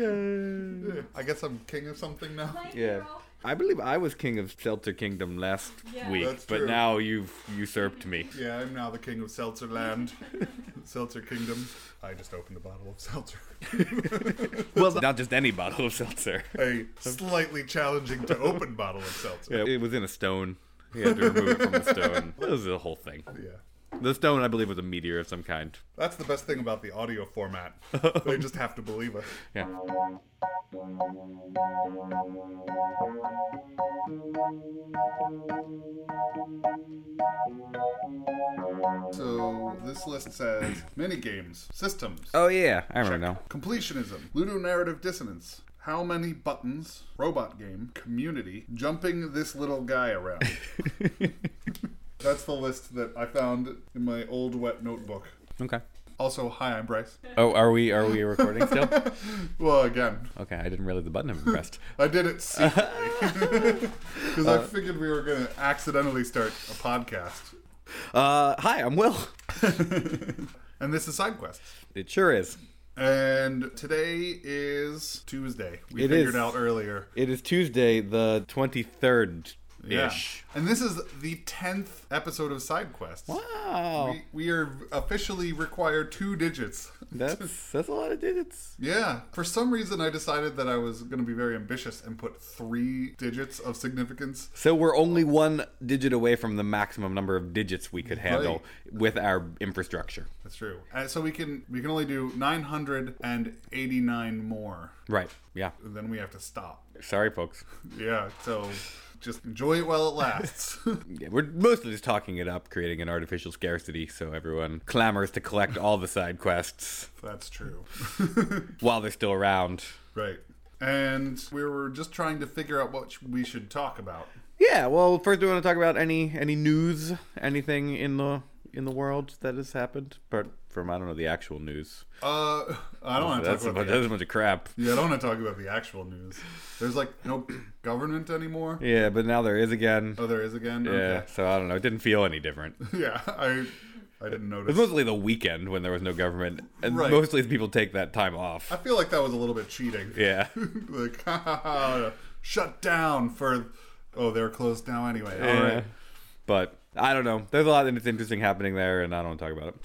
Yeah. I guess I'm king of something now. Night Yeah. hero. I believe I was king of Seltzer Kingdom last Yeah. week, That's but true. now you've usurped me. Yeah, I'm now the king of Seltzer Land, Seltzer Kingdom. I just opened a bottle of seltzer. Well, not just any bottle of seltzer. A slightly challenging to open bottle of seltzer. Yeah, it was in a stone. He had to remove it from the stone. It was the whole thing. Yeah. The stone, I believe, was a meteor of some kind. That's the best thing about the audio format. they just have to believe us. Yeah. So this list says mini games, systems, Oh yeah, I remember now. completionism, ludonarrative dissonance. How many buttons? Robot game, community, jumping this little guy around. That's the list that I found in my old wet notebook. Okay. Also, hi, I'm Bryce. Oh, are we are we recording still? Well, again, Okay, I didn't realize the button had been pressed. I did it secretly because I figured we were going to accidentally start a podcast. Uh, hi, I'm Will. And this is Side Quests. It sure is. And today is Tuesday. We It figured is. out earlier. It is Tuesday, the twenty third Yeah. And this is the 10th episode of Side Quests. Wow, We, we are officially required two digits. that's that's a lot of digits. Yeah. For some reason, I decided that I was going to be very ambitious and put three digits of significance. So we're only one digit away from the maximum number of digits we could handle with our infrastructure. That's true. And so we can we can only do 989 more. Right. Yeah. And then we have to stop. Sorry, folks. Yeah. So just enjoy it while it lasts. Yeah, we're mostly just talking it up, creating an artificial scarcity, so everyone clamors to collect all the side quests That's true. while they're still around. Right. And we were just trying to figure out what we should talk about. Yeah. Well, first we want to talk about any any news, anything in the in the world that has happened, but from I don't know the actual news. Uh, I don't want to talk a, about bunch, the, that's a bunch of crap. yeah, I don't want to talk about the actual news. There's like no government anymore. Yeah, but now there is again. Oh, there is again. Yeah. Okay. So I don't know. It didn't feel any different. Yeah, I I didn't notice. It was mostly the weekend when there was no government, and Right. mostly people take that time off. I feel like that was a little bit cheating. Yeah. like ha, ha, ha, shut down for. Oh, they're closed now anyway. All Yeah. right, But I don't know. There's a lot that's interesting happening there, and I don't want to talk about it.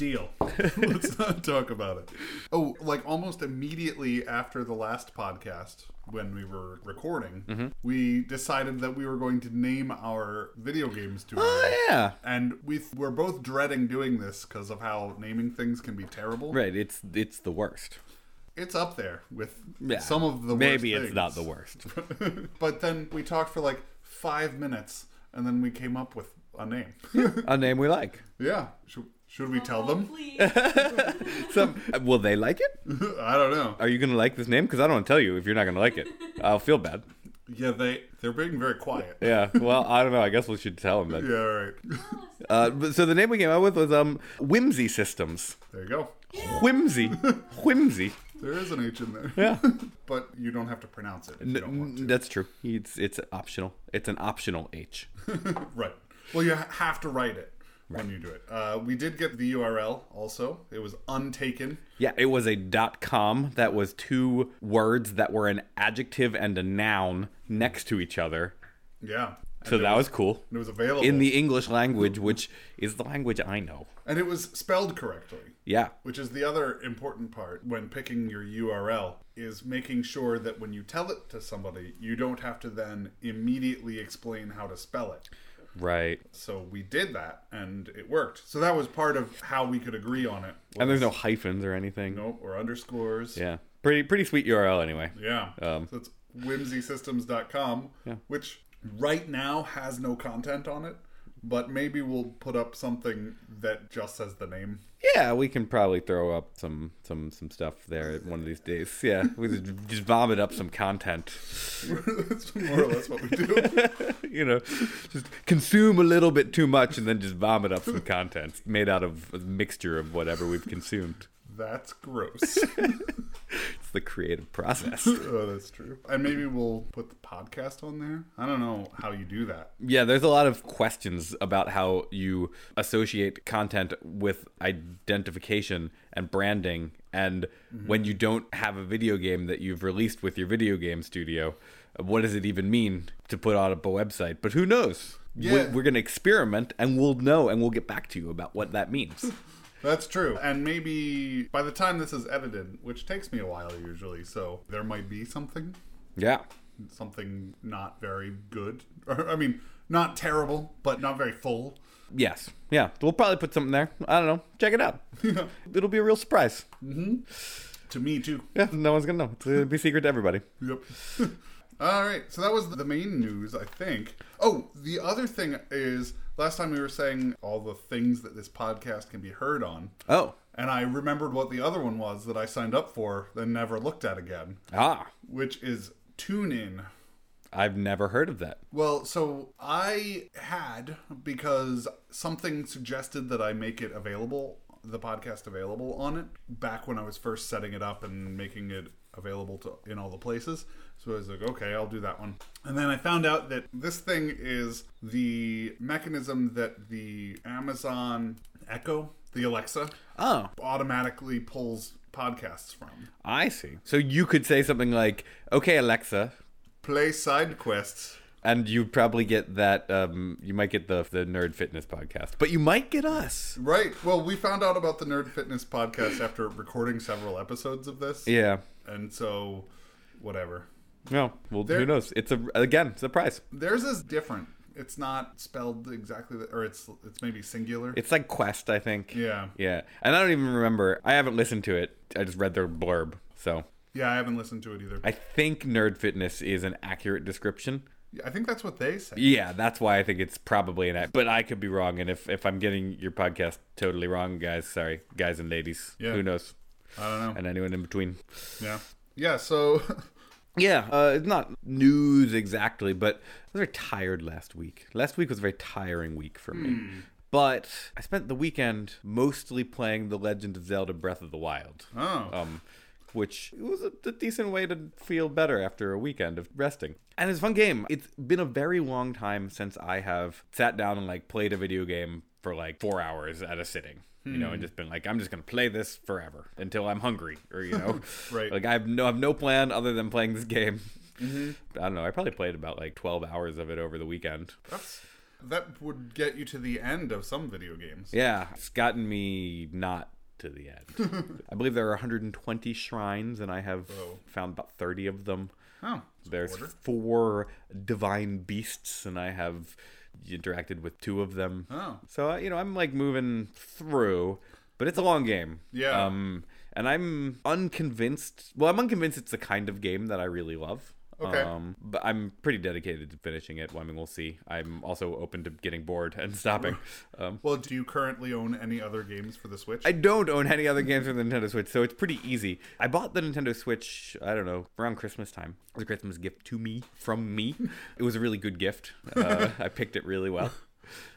Deal. Let's not talk about it. Oh, like almost immediately after the last podcast, when we were recording, Mm-hmm. we decided that we were going to name our video games to. Oh yeah. And we th- we're both dreading doing this because of how naming things can be terrible. Right. It's it's the worst. It's up there with Yeah. some of the maybe it's not the worst. But then we talked for like five minutes, and then we came up with a name. A name we like. yeah. Should, should we tell them? please. Some will they like it? I don't know. Are you gonna like this name? Because I don't want to tell you if you're not gonna like it. I'll feel bad. Yeah, they they're being very quiet. Yeah. Well, I don't know. I guess we should tell them Yeah, that. all right. Uh, but- so the name we came up with was um Whimsy Systems. There you go. Whimsy. Whimsy. There is an H in there. Yeah. But you don't have to pronounce it if you don't want N- that's true. It's it's optional. It's an optional H. right. Well, you ha- have to write it when you do it. Uh, we did get the URL also. It was untaken. Yeah, it was a dot com that was two words that were an adjective and a noun next to each other. Yeah. So that was cool. It was available. In the English language, which is the language I know. and it was spelled correctly. Yeah. Which is the other important part when picking your URL is making sure that when you tell it to somebody, you don't have to then immediately explain how to spell it. Right. So we did that and it worked. So that was part of how we could agree on it. And there's no hyphens or anything. no or underscores. Yeah. Pretty pretty sweet URL anyway. Yeah. Um, so it's whimsysystems.com, Yeah. which right now has no content on it, but maybe we'll put up something that just says the name. Yeah, we can probably throw up some some some stuff there one of these days. Yeah, we just, just vomit up some content. That's more or less what we do. you know, just consume a little bit too much and then just vomit up some content made out of a mixture of whatever we've consumed. That's gross. It's the creative process. oh, that's true. And maybe we'll put the podcast on there. I don't know how you do that. Yeah, there's a lot of questions about how you associate content with identification and branding And mm-hmm. when you don't have a video game that you've released with your video game studio, what does it even mean to put on a website? But who knows? Yeah. We're, we're going to experiment and we'll know and we'll get back to you about what that means. That's true. And maybe by the time this is edited, which takes me a while usually, so there might be something. yeah. Something not very good. Or, I mean, not terrible, but not very full. Yes. Yeah. We'll probably put something there. I don't know. Check it out. It'll be a real surprise. Mm-hmm. To me, too. Yeah. No one's going to know. It's going to be secret to everybody. Yep. All right, so that was the main news, I think. Oh, the other thing is last time we were saying all the things that this podcast can be heard on, Oh. and I remembered what the other one was that I signed up for, then never looked at again, Ah. which is TuneIn. I've never heard of that. Well, so I had because something suggested that I make it available, the podcast available on it, back when I was first setting it up and making it available to in all the places. So I was like, okay, I'll do that one. And then I found out that this thing is the mechanism that the Amazon Echo, the Alexa, Oh. automatically pulls podcasts from. I see. So you could say something like, "Okay, Alexa," Play side quests. And you probably get that. Um, you might get the the Nerd Fitness podcast, but you might get us. Right. Well, we found out about the Nerd Fitness podcast after recording several episodes of this. Yeah. And so, whatever. No. Well, There- who knows? It's a again surprise. Theirs is different. It's not spelled exactly, the, or it's it's maybe singular. It's like Quest, I think. yeah. Yeah. And I don't even remember. I haven't listened to it. I just read their blurb. So Yeah, I haven't listened to it either. I think Nerd Fitness is an accurate description. I think that's what they say. Yeah, that's why I think it's probably an act. But I could be wrong, and if if I'm getting your podcast totally wrong, guys, sorry, guys and ladies. Yeah. Who knows? I don't know. And anyone in between. Yeah. Yeah. So, Yeah, uh, it's not news exactly, but I was very tired last week. Last week was a very tiring week for me. But I spent the weekend mostly playing The Legend of Zelda Breath of the Wild. oh, Um, which was a, a decent way to feel better after a weekend of resting. And it's a fun game. It's been a very long time since I have sat down and like played a video game for like four hours at a sitting. You know, and hmm. just been like, I'm just gonna play this forever until I'm hungry, or you know, Right. Like I have no, I have no plan other than playing this game. Mm-hmm. I don't know. I probably played about like 12 hours of it over the weekend. that's that would get you to the end of some video games. Yeah, it's gotten me not to the end. I believe there are 120 shrines, and I have Whoa. found about 30 of them. Oh, There's four divine beasts, and I have interacted with two of them. Oh. So you know, I'm like moving through, but it's a long game. Yeah. Um, and I'm unconvinced. Well, I'm unconvinced it's the kind of game that I really love. Okay. Um, but I'm pretty dedicated to finishing it. Well, I mean, we'll see. I'm also open to getting bored and stopping. Um, Well, do you currently own any other games for the Switch? I don't own any other games for the Nintendo Switch, so it's pretty easy. I bought the Nintendo Switch, I don't know, around Christmas time. It was a Christmas gift to me, from me. It was a really good gift. Uh, I picked it really well.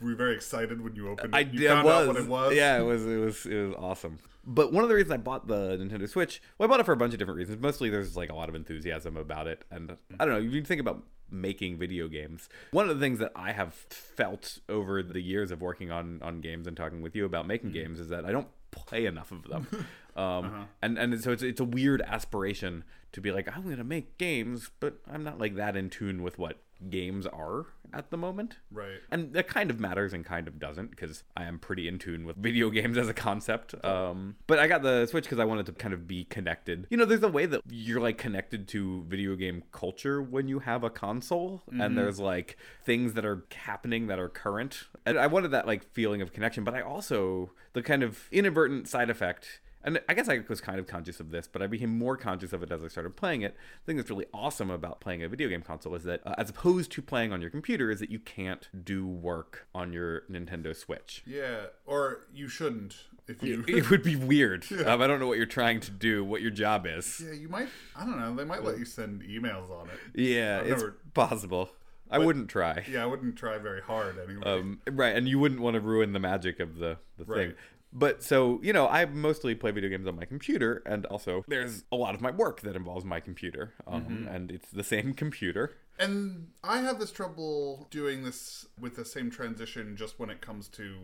Were you very excited when you opened it? I you found was. out what it was. Yeah, it was. It was. It was awesome. But one of the reasons I bought the Nintendo Switch, well, I bought it for a bunch of different reasons. Mostly, there's like a lot of enthusiasm about it, and I don't know. If you think about making video games, one of the things that I have felt over the years of working on on games and talking with you about making games is that I don't play enough of them. Um, and and so it's it's a weird aspiration to be like I'm gonna make games, but I'm not like that in tune with what games are at the moment. Right. And that kind of matters and kind of doesn't because I am pretty in tune with video games as a concept. Um, but I got the Switch because I wanted to kind of be connected. You know, there's a way that you're like connected to video game culture when you have a console, and there's like things that are happening that are current. And I wanted that like feeling of connection, but I also, the kind of inadvertent side effect and I guess I was kind of conscious of this, but I became more conscious of it as I started playing it. The thing that's really awesome about playing a video game console is that, uh, as opposed to playing on your computer, is that you can't do work on your Nintendo Switch. Yeah, or you shouldn't if you. It would be weird. Um, I don't know what you're trying to do, what your job is. yeah, you might. I don't know. They might let you send emails on it. Yeah, I've it's never- possible. I wouldn't try. Yeah, I wouldn't try very hard anyway. Um, right, and you wouldn't want to ruin the magic of the, the thing. But so, you know, I mostly play video games on my computer, and also there's a lot of my work that involves my computer. Um, And it's the same computer. And I have this trouble doing this with the same transition just when it comes to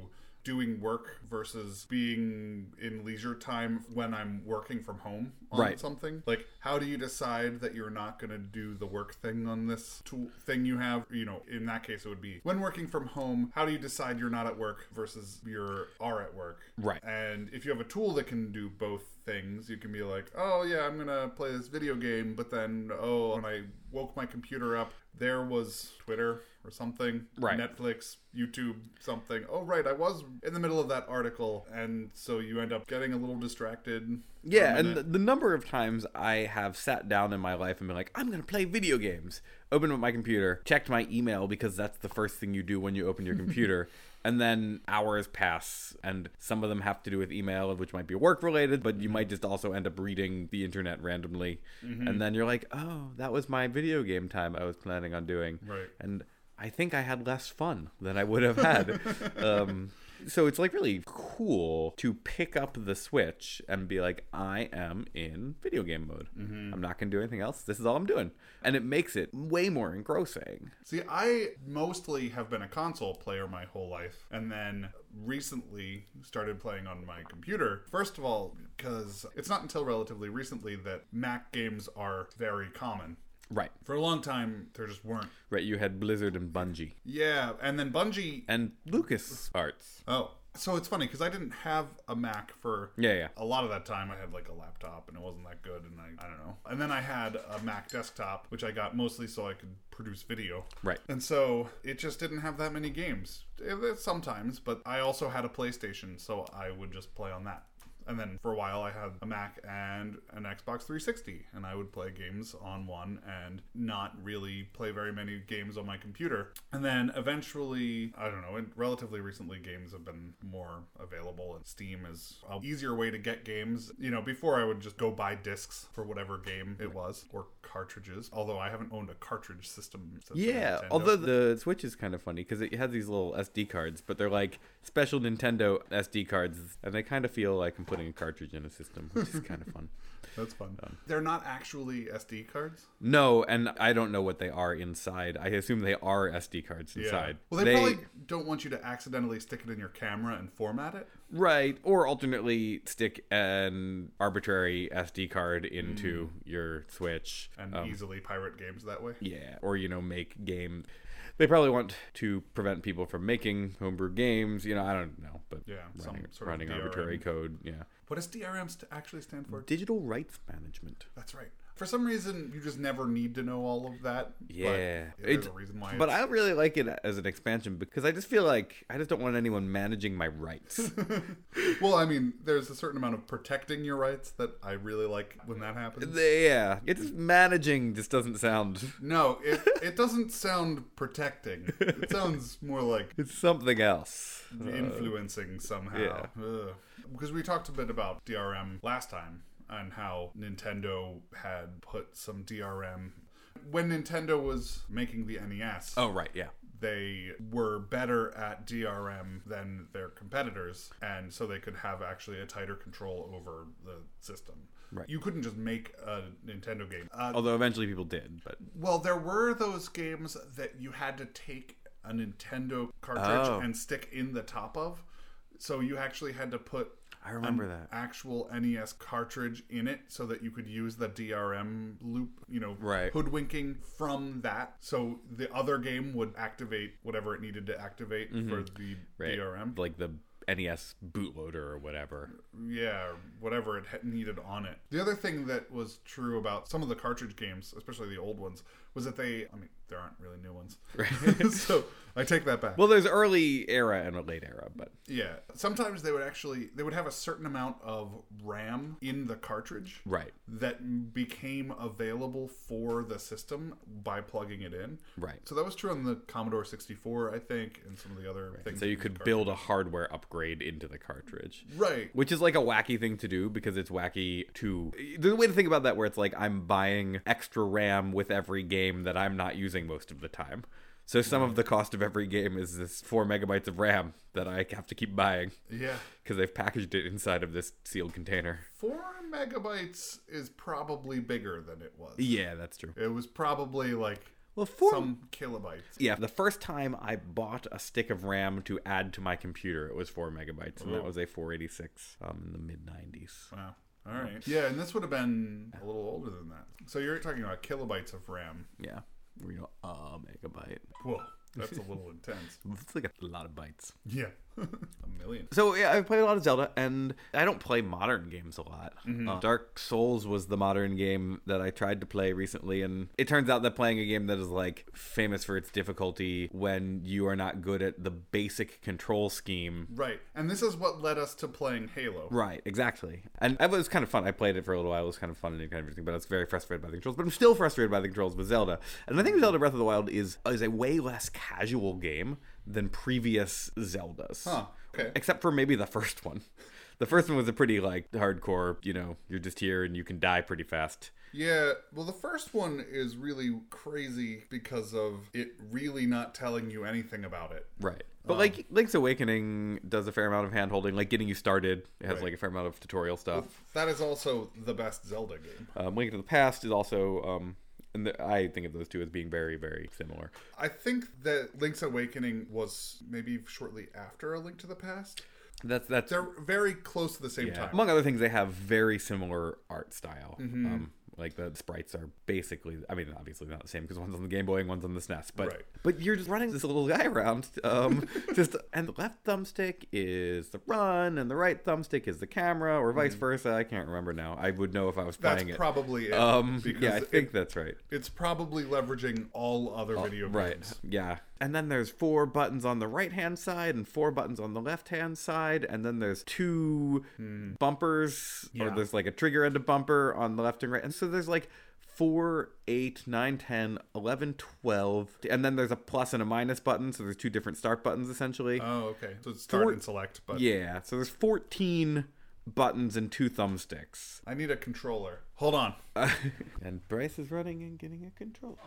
doing work versus being in leisure time when I'm working from home on Right. something. Like, how do you decide that you're not going to do the work thing on this tool thing you have? You know, in that case, it would be when working from home. How do you decide you're not at work versus you're are at work? Right. And if you have a tool that can do both things, you can be like, oh yeah, I'm gonna play this video game, but then oh, when I woke my computer up, there was Twitter or something, Right. Netflix, YouTube, something. Oh right, I was in the middle of that article, and so you end up getting a little distracted. Yeah, and the, the number of times I have sat down in my life and been like, I'm going to play video games. Opened up my computer, checked my email because that's the first thing you do when you open your computer. And then hours pass, and some of them have to do with email, which might be work related, but you might just also end up reading the internet randomly. Mm-hmm. And then you're like, oh, that was my video game time I was planning on doing. Right. And I think I had less fun than I would have had. um, so it's like really cool to pick up the Switch and be like, I am in video game mode. Mm-hmm. I'm not going to do anything else. This is all I'm doing. And it makes it way more engrossing. See, I mostly have been a console player my whole life, and then recently started playing on my computer. First of all, because it's not until relatively recently that Mac games are very common. Right. For a long time, there just weren't. Right. You had Blizzard and Bungie Yeah, and then Bungie. and LucasArts. Oh, so it's funny because I didn't have a Mac for Yeah, yeah. a lot of that time. I had like a laptop, and it wasn't that good, and I, I don't know. And then I had a Mac desktop, which I got mostly so I could produce video. Right. And so it just didn't have that many games. Eh, Sometimes, but I also had a PlayStation, so I would just play on that. And then for a while, I had a Mac and an Xbox 360, and I would play games on one and not really play very many games on my computer. And then eventually, I don't know, and relatively recently, games have been more available, and Steam is a easier way to get games. You know, before I would just go buy discs for whatever game it was, or cartridges, although I haven't owned a cartridge system since Yeah, although the Switch is kind of funny because it has these little SD cards, but they're like special Nintendo SD cards, and they kind of feel like I'm putting a cartridge in a system, which is kind of fun. That's fun. They're not actually SD cards. No, and I don't know what they are inside. I assume they are SD cards inside. Well, they, probably don't want you to accidentally stick it in your camera and format it. right, or alternately stick an arbitrary SD card into your Switch. and Um, easily pirate games that way. Yeah, or you know, make game. They probably want to prevent people from making homebrew games. You know, I don't know, but Yeah, some running, sort running DRM. arbitrary code. Yeah, What does DRM st- actually stand for? digital rights management. That's right. For some reason, you just never need to know all of that. Yeah, but there's It's- a reason why. But I really like it as an expansion because I just feel like I just don't want anyone managing my rights. well, I mean, there's a certain amount of protecting your rights that I really like when that happens. yeah, it's managing just doesn't sound. no, it it doesn't sound protecting. It sounds more like It's something else. influencing somehow. yeah. Ugh. Because we talked a bit about DRM last time and how Nintendo had put some DRM when Nintendo was making the NES. Oh right, yeah. They were better at DRM than their competitors, and so they could have actually a tighter control over the system. Right. You couldn't just make a Nintendo game. Uh, Although eventually people did, but well, there were those games that you had to take a Nintendo cartridge Oh. and stick in the top of. So you actually had to put I remember an that. actual NES cartridge in it so that you could use the DRM loop, you know, Right. hoodwinking from that. So the other game would activate whatever it needed to activate for the Mm-hmm. Right. DRM. like the NES bootloader or whatever. Yeah, whatever it needed on it. The other thing that was true about some of the cartridge games, especially the old ones, was that they, I mean, there aren't really new ones. Right. so I take that back. well, there's early era and a late era, but yeah, sometimes they would actually, they would have a certain amount of RAM in the cartridge right, that became available for the system by plugging it in. right. So that was true on the Commodore 64, I think, and some of the other things. So you could build a hardware upgrade into the cartridge. Right. Which is like a wacky thing to do because it's wacky to. A way to think about that where it's like I'm buying extra RAM with every game that I'm not using most of the time. So some of the cost of every game is this four megabytes of RAM that I have to keep buying Yeah. because they've packaged it inside of this sealed container. Four megabytes is probably bigger than it was. Yeah, that's true. It was probably like Well, four. some kilobytes. yeah, the first time I bought a stick of RAM to add to my computer, it was four megabytes, and that Oh. was a 486 um, in the mid 90s. Wow. All right. Yeah, and this would have been a little older than that. So you're talking about kilobytes of RAM. Yeah, know, a uh, megabyte. Whoa, that's a little intense. It's like a lot of bytes. Yeah, a million. So yeah, I've played a lot of Zelda, and I don't play modern games a lot. Uh, Dark Souls was the modern game that I tried to play recently, and it turns out that playing a game that is like famous for its difficulty when you are not good at the basic control scheme. Right, and this is what led us to playing Halo. Right, exactly. And it was kind of fun. I played it for a little while. It was kind of fun and kind of everything, but I was very frustrated by the controls. But I'm still frustrated by the controls with Zelda. And I think Zelda Breath of the Wild is is a way less casual game than previous Zeldas. Huh. Okay. Except for maybe the first one. The first one was a pretty like hardcore, you know, you're just here and you can die pretty fast. Yeah, well, the first one is really crazy because of it really not telling you anything about it. Right. But like Link's Awakening does a fair amount of hand holding, like getting you started. It has Right. like a fair amount of tutorial stuff. That is also the best Zelda game. Um, Link to the Past is also um and the, I think of those two as being very, very similar. I think that Link's Awakening was maybe shortly after A Link to the Past. That's that's They're very close to the same yeah. time. Among other things, they have very similar art style. Um, like the sprites are basically, I mean, obviously not the same because one's on the Game Boy and one's on the SNES. But Right. but you're just running this little guy around. Um, just and the left thumbstick is the run, and the right thumbstick is the camera, or vice versa. I can't remember now. I would know if I was That's playing it. probably it. um, because yeah, I it- think that's right. it's probably leveraging all other video games. Right. games. Yeah. And then there's four buttons on the right hand side and four buttons on the left hand side. And then there's two hmm. bumpers, or there's like a trigger and a bumper on the left and right. And so there's like 4, 8, 9, 10, 11, 12. And then there's a plus and a minus button. So there's two different start buttons essentially. Oh, okay. So it's start Four- and select, but yeah. So there's 14 buttons and two thumbsticks. I need a controller. Hold on. and Bryce is running and getting a controller.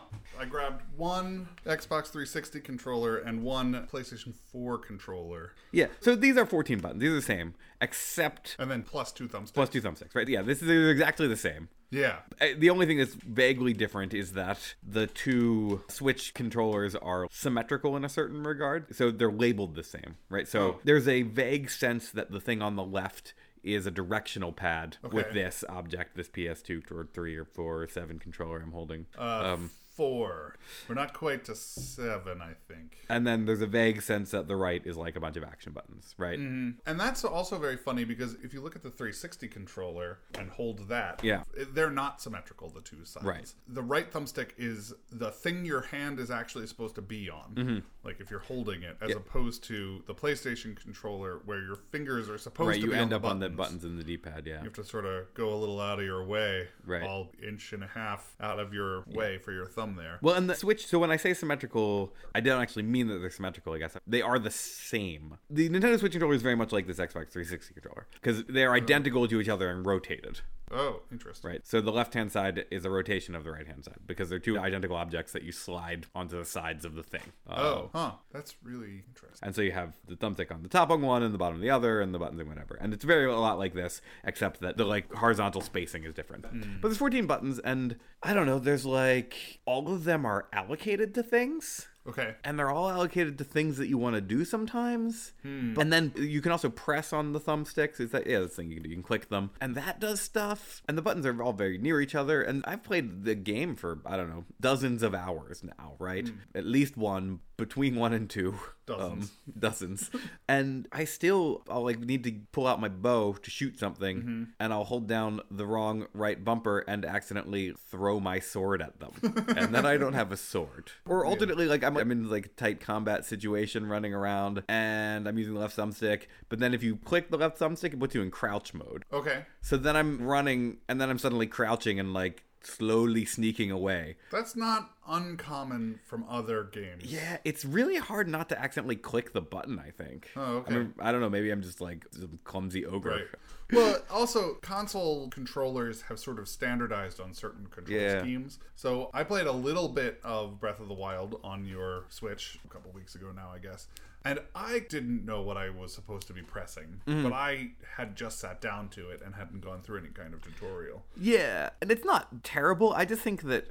I grabbed one Xbox 360 controller and one PlayStation 4 controller, Yeah. So these are 14 buttons. These are the same, except and then plus two thumbsticks. plus two thumbsticks, right? Yeah, this is exactly the same. Yeah. Uh, The only thing that's vaguely different is that the two Switch controllers are symmetrical in a certain regard. So they're labeled the same, right? So Oh. there's a vague sense that the thing on the left is a directional pad with this object, this PS2 or 3 or 4 or 7 controller I'm holding. Uh, um, four. We're not quite to seven, I think. and then there's a vague sense that the right is like a bunch of action buttons, right? And that's also very funny because if you look at the 360 controller and hold that, Yeah. they're not symmetrical, the two sides. Right. The right thumbstick is the thing your hand is actually supposed to be on, like if you're holding it, as Mm-hmm. Yeah. opposed to the PlayStation controller where your fingers are supposed Right, to you be end on up the on the buttons. buttons in the D-pad, yeah. You have to sort of go a little out of your way, Right. all inch and a half out of your way for your thumb there. Well, and the Switch. So when I say symmetrical, I don't actually mean that they're symmetrical. I guess they are the same. The Nintendo Switch controller is very much like this Xbox 360 controller because they are identical to each other and rotated. Oh, interesting. Right. So the left hand side is a rotation of the right hand side because they're two identical objects that you slide onto the sides of the thing. Uh, Oh, huh. That's really interesting. And so you have the thumbstick on the top of one and the bottom of the other, and the buttons and whatever. And it's very a lot like this, except that the like horizontal spacing is different. But there's 14 buttons, and I don't know. There's like all of them are allocated to things. Okay. and they're all allocated to things that you want to do sometimes. Hmm. And then you can also press on the thumbsticks. Is that yeah? This thing you can, do. you can click them, and that does stuff. And the buttons are all very near each other. And I've played the game for I don't know dozens of hours now, right? Hmm. At least one between one and two. Dozens. Um, dozens. and I still I'll like need to pull out my bow to shoot something, and I'll hold down the wrong right bumper and accidentally throw my sword at them, and then I don't have a sword. Or alternately, like I'm, I'm in like tight combat situation running around, and I'm using the left thumbstick, but then if you click the left thumbstick, it puts you in crouch mode. Okay. So then I'm running, and then I'm suddenly crouching and like slowly sneaking away. That's not uncommon from other games. Yeah, it's really hard not to accidentally click the button. I think. Oh, okay. I, mean, I don't know. Maybe I'm just like some clumsy ogre. Right. Well, also, console controllers have sort of standardized on certain control Yeah. schemes. So I played a little bit of Breath of the Wild on your Switch a couple weeks ago now, I guess. And I didn't know what I was supposed to be pressing, Mm-hmm. but I had just sat down to it and hadn't gone through any kind of tutorial. Yeah, and it's not terrible. I just think that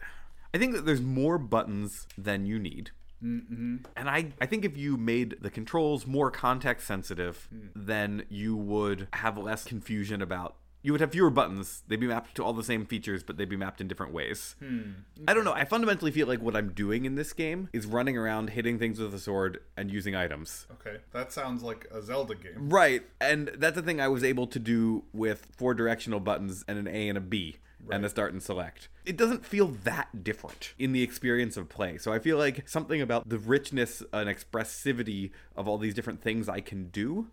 I think that there's more buttons than you need. And I, I think if you made the controls more context sensitive, then you would have less confusion about. You would have fewer buttons. They'd be mapped to all the same features, but they'd be mapped in different ways. Hmm, I don't know. I fundamentally feel like what I'm doing in this game is running around, hitting things with a sword, and using items. Okay, that sounds like a Zelda game. Right. And that's the thing I was able to do with four directional buttons and an A and a B and the start and select. It doesn't feel that different in the experience of play. So I feel like something about the richness and expressivity of all these different things I can do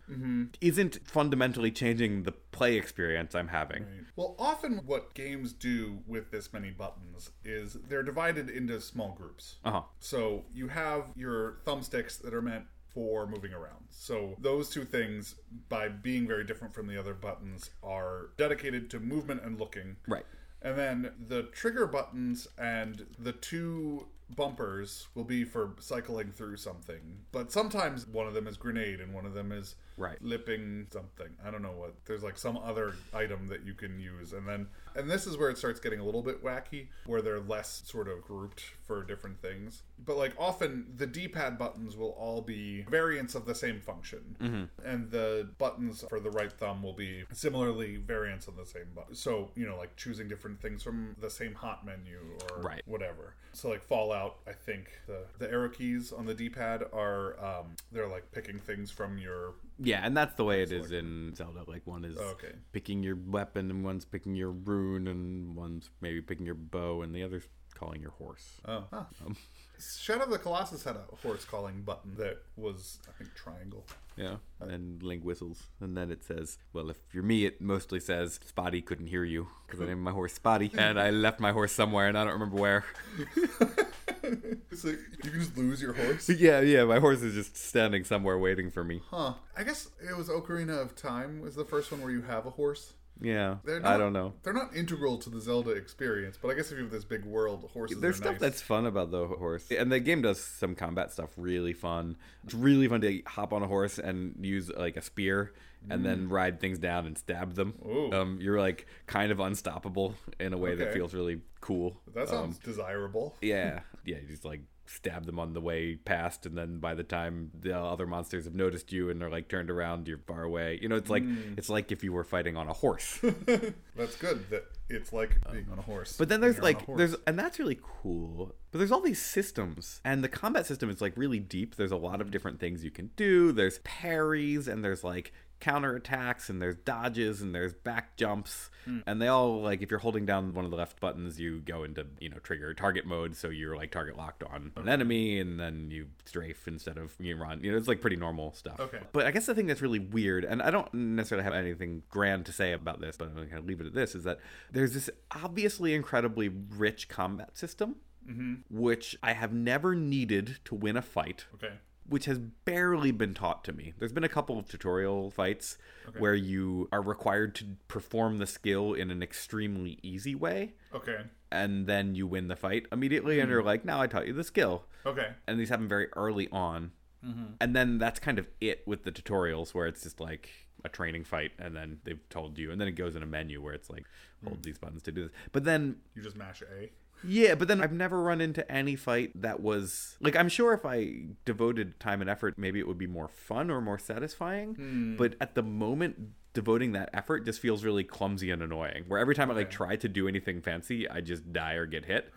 isn't fundamentally changing the play experience I'm having. Well, often what games do with this many buttons is they're divided into small groups. Uh huh. So you have your thumbsticks that are meant for moving around. So those two things, by being very different from the other buttons, are dedicated to movement and looking. Right. And then the trigger buttons and the two bumpers will be for cycling through something. But sometimes one of them is grenade and one of them is Right. lipping something. I don't know what. There's like some other item that you can use. And then and this is where it starts getting a little bit wacky where they're less sort of grouped for different things. But like often the D-pad buttons will all be variants of the same function. And the buttons for the right thumb will be similarly variants of the same button. So, you know, like choosing different things from the same hot menu or Right. whatever. So like Fallout, I think the the arrow keys on the D-pad are um they're like picking things from your Yeah, and that's the way it is in Zelda. Like one is Okay. picking your weapon, and one's picking your rune, and one's maybe picking your bow, and the other's calling your horse. Oh. Huh. Um, Shadow of the Colossus had a horse calling button that was I think triangle. Yeah, uh, and Link whistles, and then it says, "Well, if you're me, it mostly says Spotty couldn't hear you because I named my horse Spotty, and I left my horse somewhere, and I don't remember where." so you can just lose your horse. yeah, yeah, my horse is just standing somewhere waiting for me. Huh. I guess it was Ocarina of Time was the first one where you have a horse. Yeah, They're I don't know. They're not integral to the Zelda experience, but I guess if you have this big world, horses There's stuff nice. that's fun about the horse, and the game does some combat stuff really fun. It's really fun to hop on a horse and use like a spear, and then ride things down and stab them. Um, you're like kind of unstoppable in a way that feels really cool. that Um, sounds desirable. yeah, yeah, you just like stab them on the way past, and then by the time the other monsters have noticed you and they're like turned around, you're far away. You know, it's like it's like if you were fighting on a horse. That's good that it's like being on a horse. Um, But then there's you're on a like there's and that's really cool. But there's all these systems and the combat system is like really deep. There's a lot of different things you can do. There's parries and there's like counter attacks and there's dodges and there's back jumps. Hmm. And they all like if you're holding down one of the left buttons you go into you know trigger target mode. So you're like target locked on an enemy and then you strafe instead of you run. You know it's like pretty normal stuff. Okay. but I guess the thing that's really weird, and I don't necessarily have anything grand to say about this, but I'm going to kind of leave it at this, is that there's this obviously incredibly rich combat system, mm-hmm. which I have never needed to win a fight, okay. Which has barely been taught to me. There's been a couple of tutorial fights where you are required to perform the skill in an extremely easy way. Okay. And then you win the fight immediately, and hmm. you're like, "Now I taught you the skill." Okay. and these happen very early on. Mm-hmm. And then that's kind of it with the tutorials where it's just like a training fight and then they've told you and then it goes in a menu where it's like hold hmm. these buttons to do this. But then You just mash A. yeah, but then I've never run into any fight that was like I'm sure if I devoted time and effort maybe it would be more fun or more satisfying. But at the moment devoting that effort just feels really clumsy and annoying. Where every time I like try to do anything fancy, I just die or get hit.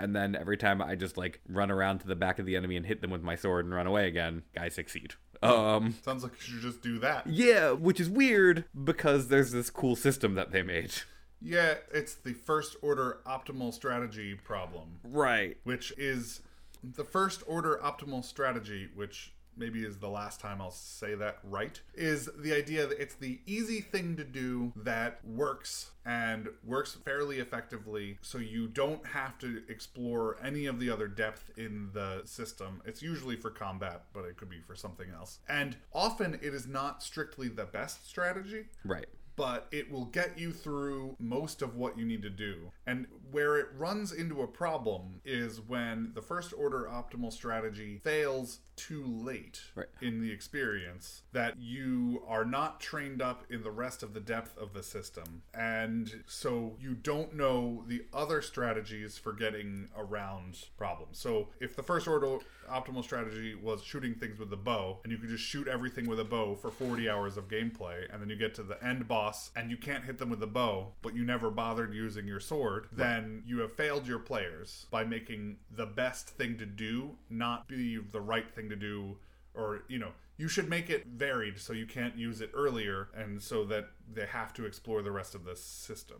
And then every time I just like run around to the back of the enemy and hit them with my sword and run away again, I succeed. Um Sounds like you should just do that. yeah, which is weird because there's this cool system that they made. Yeah, it's the first order optimal strategy problem, Right. which is the first order optimal strategy, which maybe is the last time I'll say that right, is the idea that it's the easy thing to do that works and works fairly effectively so you don't have to explore any of the other depth in the system. It's usually for combat, but it could be for something else. And often it is not strictly the best strategy Right. But it will get you through most of what you need to do. And where it runs into a problem is when the first order optimal strategy fails too late Right. in the experience that you are not trained up in the rest of the depth of the system. And so you don't know the other strategies for getting around problems. So if the first order optimal strategy was shooting things with the bow, and you could just shoot everything with a bow for 40 hours of gameplay, and then you get to the end boss and you can't hit them with the bow, but you never bothered using your sword, then you have failed your players by making the best thing to do not be the right thing to do or you know you should make it varied so you can't use it earlier and so that they have to explore the rest of the system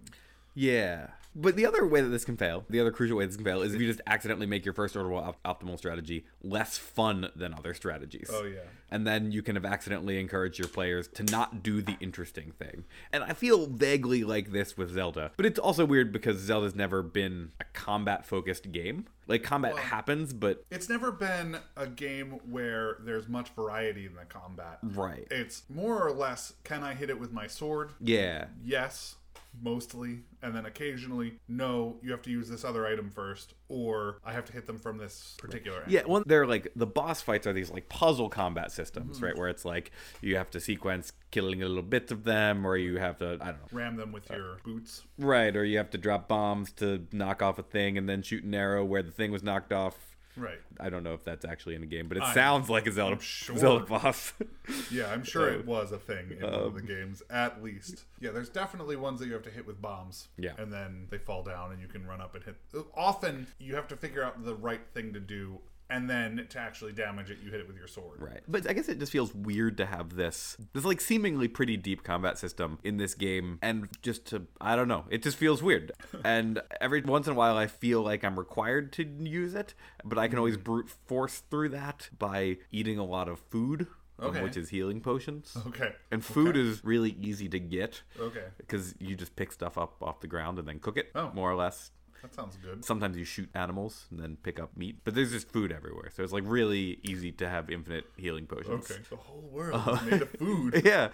Yeah. But the other way that this can fail, the other crucial way this can fail, is if you just accidentally make your first order op- optimal strategy less fun than other strategies. Oh, yeah. And then you can have accidentally encouraged your players to not do the interesting thing. And I feel vaguely like this with Zelda. But it's also weird because Zelda's never been a combat focused game. Like, combat happens, but. it's never been a game where there's much variety in the combat Right. it's more or less can i hit it with my sword Yeah. yes mostly and then occasionally no you have to use this other item first or i have to hit them from this particular Yeah, well, they're like the boss fights are these like puzzle combat systems, mm-hmm. right? Where it's like you have to sequence killing little bits of them, or you have to I don't know, ram them with uh, your boots right? Or you have to drop bombs to knock off a thing, and then shoot an arrow where the thing was knocked off. Right I don't know if that's actually in the game, but it I- sounds like a Zelda I'm sure. Zelda boss. Yeah, I'm sure it was a thing in one of Um, the games, at least. Yeah, there's definitely ones that you have to hit with bombs. Yeah. And then they fall down and you can run up and hit. Often, you have to figure out the right thing to do, and then to actually damage it, you hit it with your sword. Right. But I guess it just feels weird to have this this like seemingly pretty deep combat system in this game and just to I don't know, it just feels weird. and every once in a while I feel like I'm required to use it, but I can always brute force through that by eating a lot of food. um, Okay. Which is healing potions. Okay. And food Okay. is really easy to get Okay. because you just pick stuff up off the ground and then cook it, Oh. more or less. That sounds good. Sometimes you shoot animals and then pick up meat, but there's just food everywhere. So it's like really easy to have infinite healing potions. Okay. The whole world is made of food. yeah.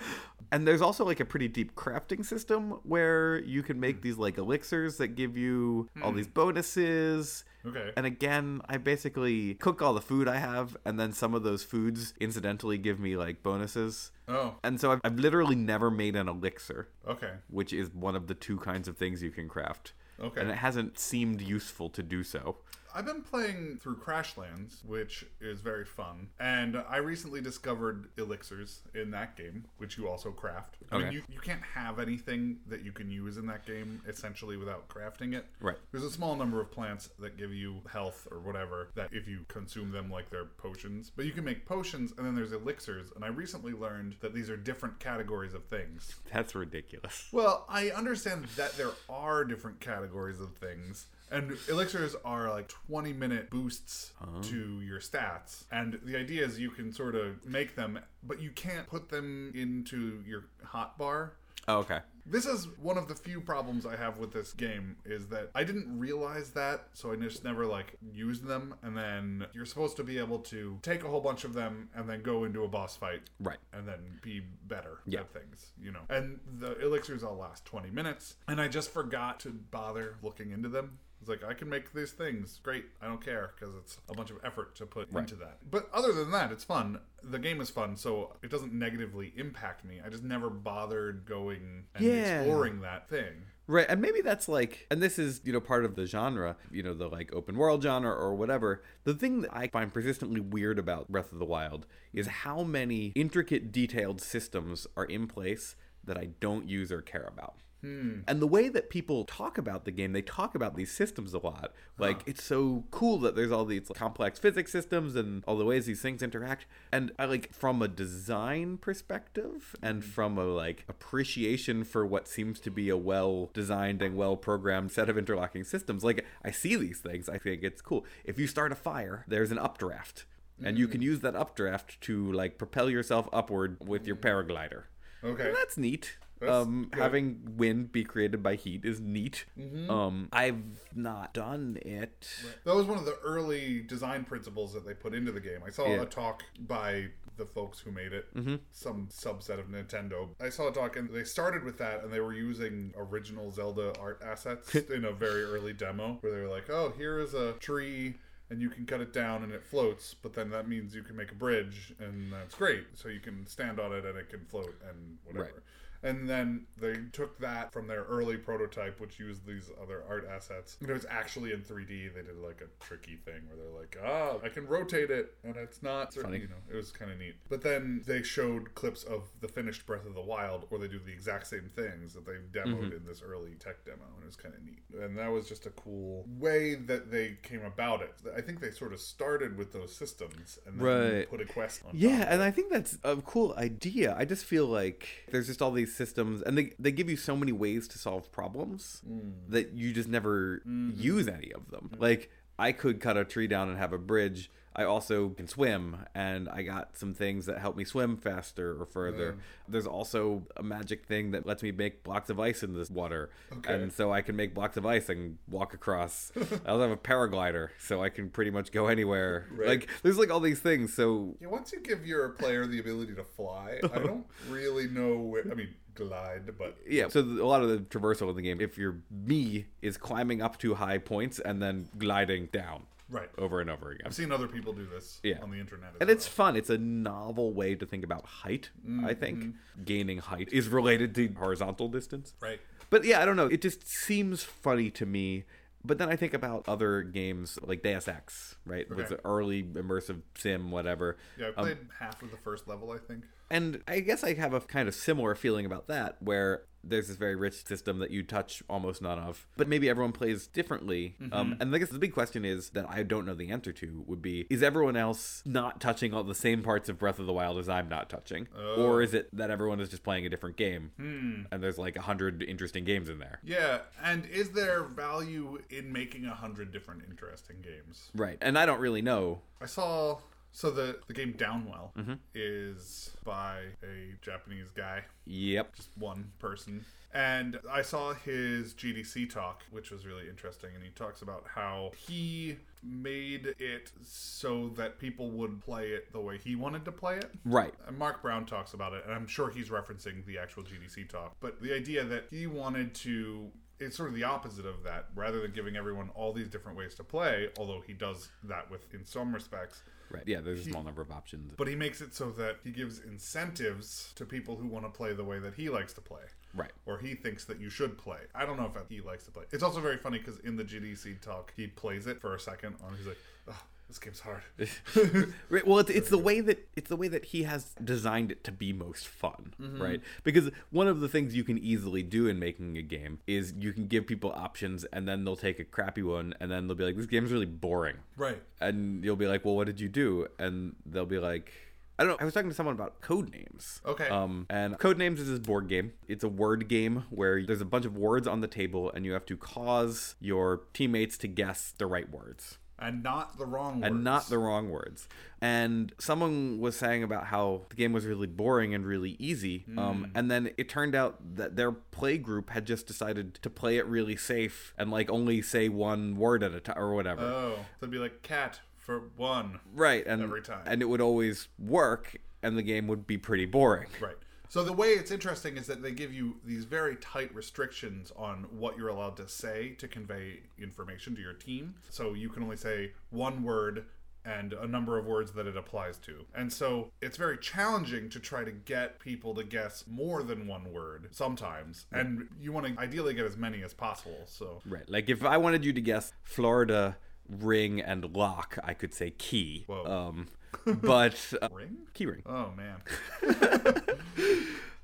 And there's also like a pretty deep crafting system where you can Hmm. make these like elixirs that give you all these bonuses. Okay. And again, I basically cook all the food I have, and then some of those foods incidentally give me like bonuses. Oh, And so I've, I've literally never made an elixir, okay. which is one of the two kinds of things you can craft. Okay. And it hasn't seemed useful to do so. I've been playing through Crashlands, which is very fun, and I recently discovered elixirs in that game, which you also craft. I mean, you, you can't have anything that you can use in that game essentially without crafting it. Right. There's a small number of plants that give you health or whatever that if you consume them like they're potions, but you can make potions, and then there's elixirs. And I recently learned that these are different categories of things. That's ridiculous. Well, I understand that there are different categories of things. And elixirs are like 20 minute boosts oh. to your stats. And the idea is you can sort of make them, but you can't put them into your hotbar. Oh, okay. This is one of the few problems I have with this game is that I didn't realize that, so I just never like used them. And then you're supposed to be able to take a whole bunch of them and then go into a boss fight Right. and then be better Yeah. at things, you know. And the elixirs all last 20 minutes, and I just forgot to bother looking into them. It's like I can make these things. Great. I don't care because it's a bunch of effort to put into that. But other than that, it's fun. The game is fun, so it doesn't negatively impact me. I just never bothered going and Yeah. exploring that thing. Right, and maybe that's like, and this is, you know, part of the genre, you know, the like open world genre or whatever. The thing that I find persistently weird about Breath of the Wild is how many intricate, detailed systems are in place that I don't use or care about. Hmm. And the way that people talk about the game, they talk about these systems a lot. Like, it's so cool that there's all these complex physics systems and all the ways these things interact. And I like, from a design perspective and hmm. from a like appreciation for what seems to be a well designed and well programmed set of interlocking systems, like, I see these things, I think it's cool. If you start a fire, there's an updraft. And you can hmm. use that updraft to like propel yourself upward with your paraglider. Okay. And that's neat. That's um, having wind be created by heat is neat. Mm-hmm. Um, I've not done it. That was one of the early design principles that they put into the game. I saw Yeah. a talk by the folks who made it, Mm-hmm. some subset of Nintendo. I saw a talk and they started with that and they were using original Zelda art assets in a very early demo where they were like, oh, here is a tree. And you can cut it down and it floats, but then that means you can make a bridge, and that's great. So you can stand on it and it can float and whatever. Right. And then they took that from their early prototype, which used these other art assets. And it was actually in 3D. They did like a tricky thing where they're like, "Ah, I can rotate it, and it's not." Funny. You know, it was kind of neat. But then they showed clips of the finished Breath of the Wild, where they do the exact same things that they've demoed in this early tech demo, and it was kind of neat. And that was just a cool way that they came about it. I think they sort of started with those systems and then Right. put a quest on. Yeah, and I think that's a cool idea. I just feel like there's just all these systems, and they, they give you so many ways to solve problems mm. that you just never mm-hmm. use any of them. Mm-hmm. Like, I could cut a tree down and have a bridge. I also can swim, and I got some things that help me swim faster or further. There's also a magic thing that lets me make blocks of ice in this water, Okay. and so I can make blocks of ice and walk across. I also have a paraglider, so I can pretty much go anywhere. Right. Like, there's like all these things. So Yeah, once you give your player the ability to fly, I don't really know where. I mean, glide, but Yeah, so a lot of the traversal in the game, if you're me, is climbing up to high points and then gliding down right. over and over again. I've seen other people do this Yeah. on the internet. As And it's fun. It's a novel way to think about height, I think. Gaining height is related to horizontal distance. right. But yeah, I don't know. It just seems funny to me. But then I think about other games like Deus Ex, right? With Okay. the early immersive sim, whatever. Yeah, I Um, played half of the first level. I think. And I guess I have a kind of similar feeling about that, where there's this very rich system that you touch almost none of, but maybe everyone plays differently. Um, and I guess the big question is that I don't know the answer to would be: Is everyone else not touching all the same parts of Breath of the Wild as I'm not touching, or is it that everyone is just playing a different game, and there's like a hundred interesting games in there? Yeah, and is there value in making a hundred different interesting games? Right, and I don't really know. I saw. So the the game Downwell Mm-hmm. is by a Japanese guy. Yep. just one person. And I saw his GDC talk, which was really interesting. And he talks about how he made it so that people would play it the way he wanted to play it. Right. And Mark Brown talks about it, and I'm sure he's referencing the actual GDC talk. But the idea that he wanted to. It's sort of the opposite of that. Rather than giving everyone all these different ways to play, although he does that with in some respects, Right. Yeah. There's a small number of options. but he makes it so that he gives incentives to people who want to play the way that he likes to play Right. or he thinks that you should play. I don't know if he likes to play. It's also very funny because in the GDC talk, he plays it for a second, and he's like, "This game's hard." right. Well, it's, it's the way that it's the way that he has designed it to be most fun, right? Because one of the things you can easily do in making a game is you can give people options, and then they'll take a crappy one, and then they'll be like, "This game's really boring," right. and you'll be like, "Well, what did you do?" And they'll be like. I don't know. I was talking to someone about code names. Okay. Um, and code names is this board game. It's a word game where there's a bunch of words on the table, and you have to cause your teammates to guess the right words And not the wrong words. and not the wrong words. And someone was saying about how the game was really boring and really easy. Um, and then it turned out that their play group had just decided to play it really safe and like only say one word at a time or whatever. Oh, so it'd be like cat for one. right. And every time. and it would always work, and the game would be pretty boring. Right. So the way it's interesting is that they give you these very tight restrictions on what you're allowed to say to convey information to your team. So you can only say one word and a number of words that it applies to. And so it's very challenging to try to get people to guess more than one word sometimes. And you want to ideally get as many as possible. So Right. Like if I wanted you to guess Florida ring and lock, I could say key. Whoa. Um, but uh, ring? key ring. Oh man.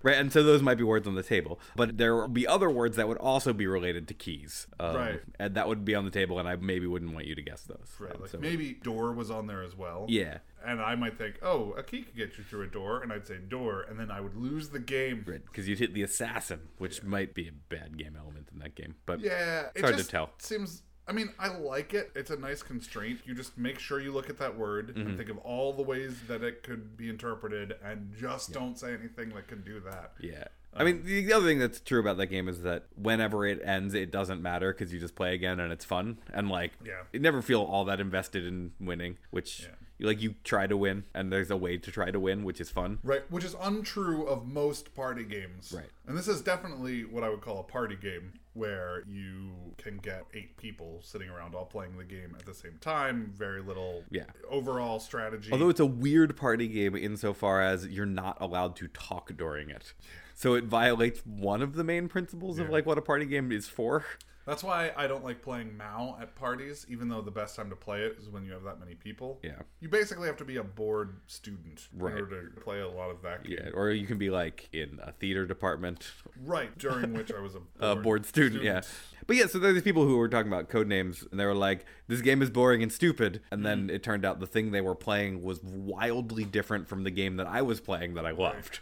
Right, and so those might be words on the table, but there will be other words that would also be related to keys, um, Right. And that would be on the table, and I maybe wouldn't want you to guess those. Right. Um, Like so- maybe door was on there as well. yeah, And I might think, oh, a key could get you through a door, and I'd say door, and then I would lose the game. right, because you'd hit the assassin, which might be a bad game element in that game, but Yeah, it's hard to tell. Seems. I mean, I like it. It's a nice constraint. You just make sure you look at that word Mm-hmm. and think of all the ways that it could be interpreted, and just don't say anything that can do that. yeah. I mean, the the other thing that's true about that game is that whenever it ends, it doesn't matter because you just play again and it's fun. And like, Yeah. you never feel all that invested in winning, which Yeah. you like you try to win, and there's a way to try to win, which is fun. Right, which is untrue of most party games. Right. And this is definitely what I would call a party game where you can get eight people sitting around all playing the game at the same time, very little Yeah. overall strategy. Although it's a weird party game insofar as you're not allowed to talk during it. So it violates one of the main principles of like what a party game is for. That's why I don't like playing Mao at parties, even though the best time to play it is when you have that many people. Yeah. You basically have to be a bored student Right. in order to play a lot of that game. Yeah, or you can be like in a theater department, Right, during which I was a a bored, bored student, yeah. But yeah, so there's these people who were talking about code names, and they were like, "This game is boring and stupid." And then Mm-hmm. it turned out the thing they were playing was wildly different from the game that I was playing that I loved.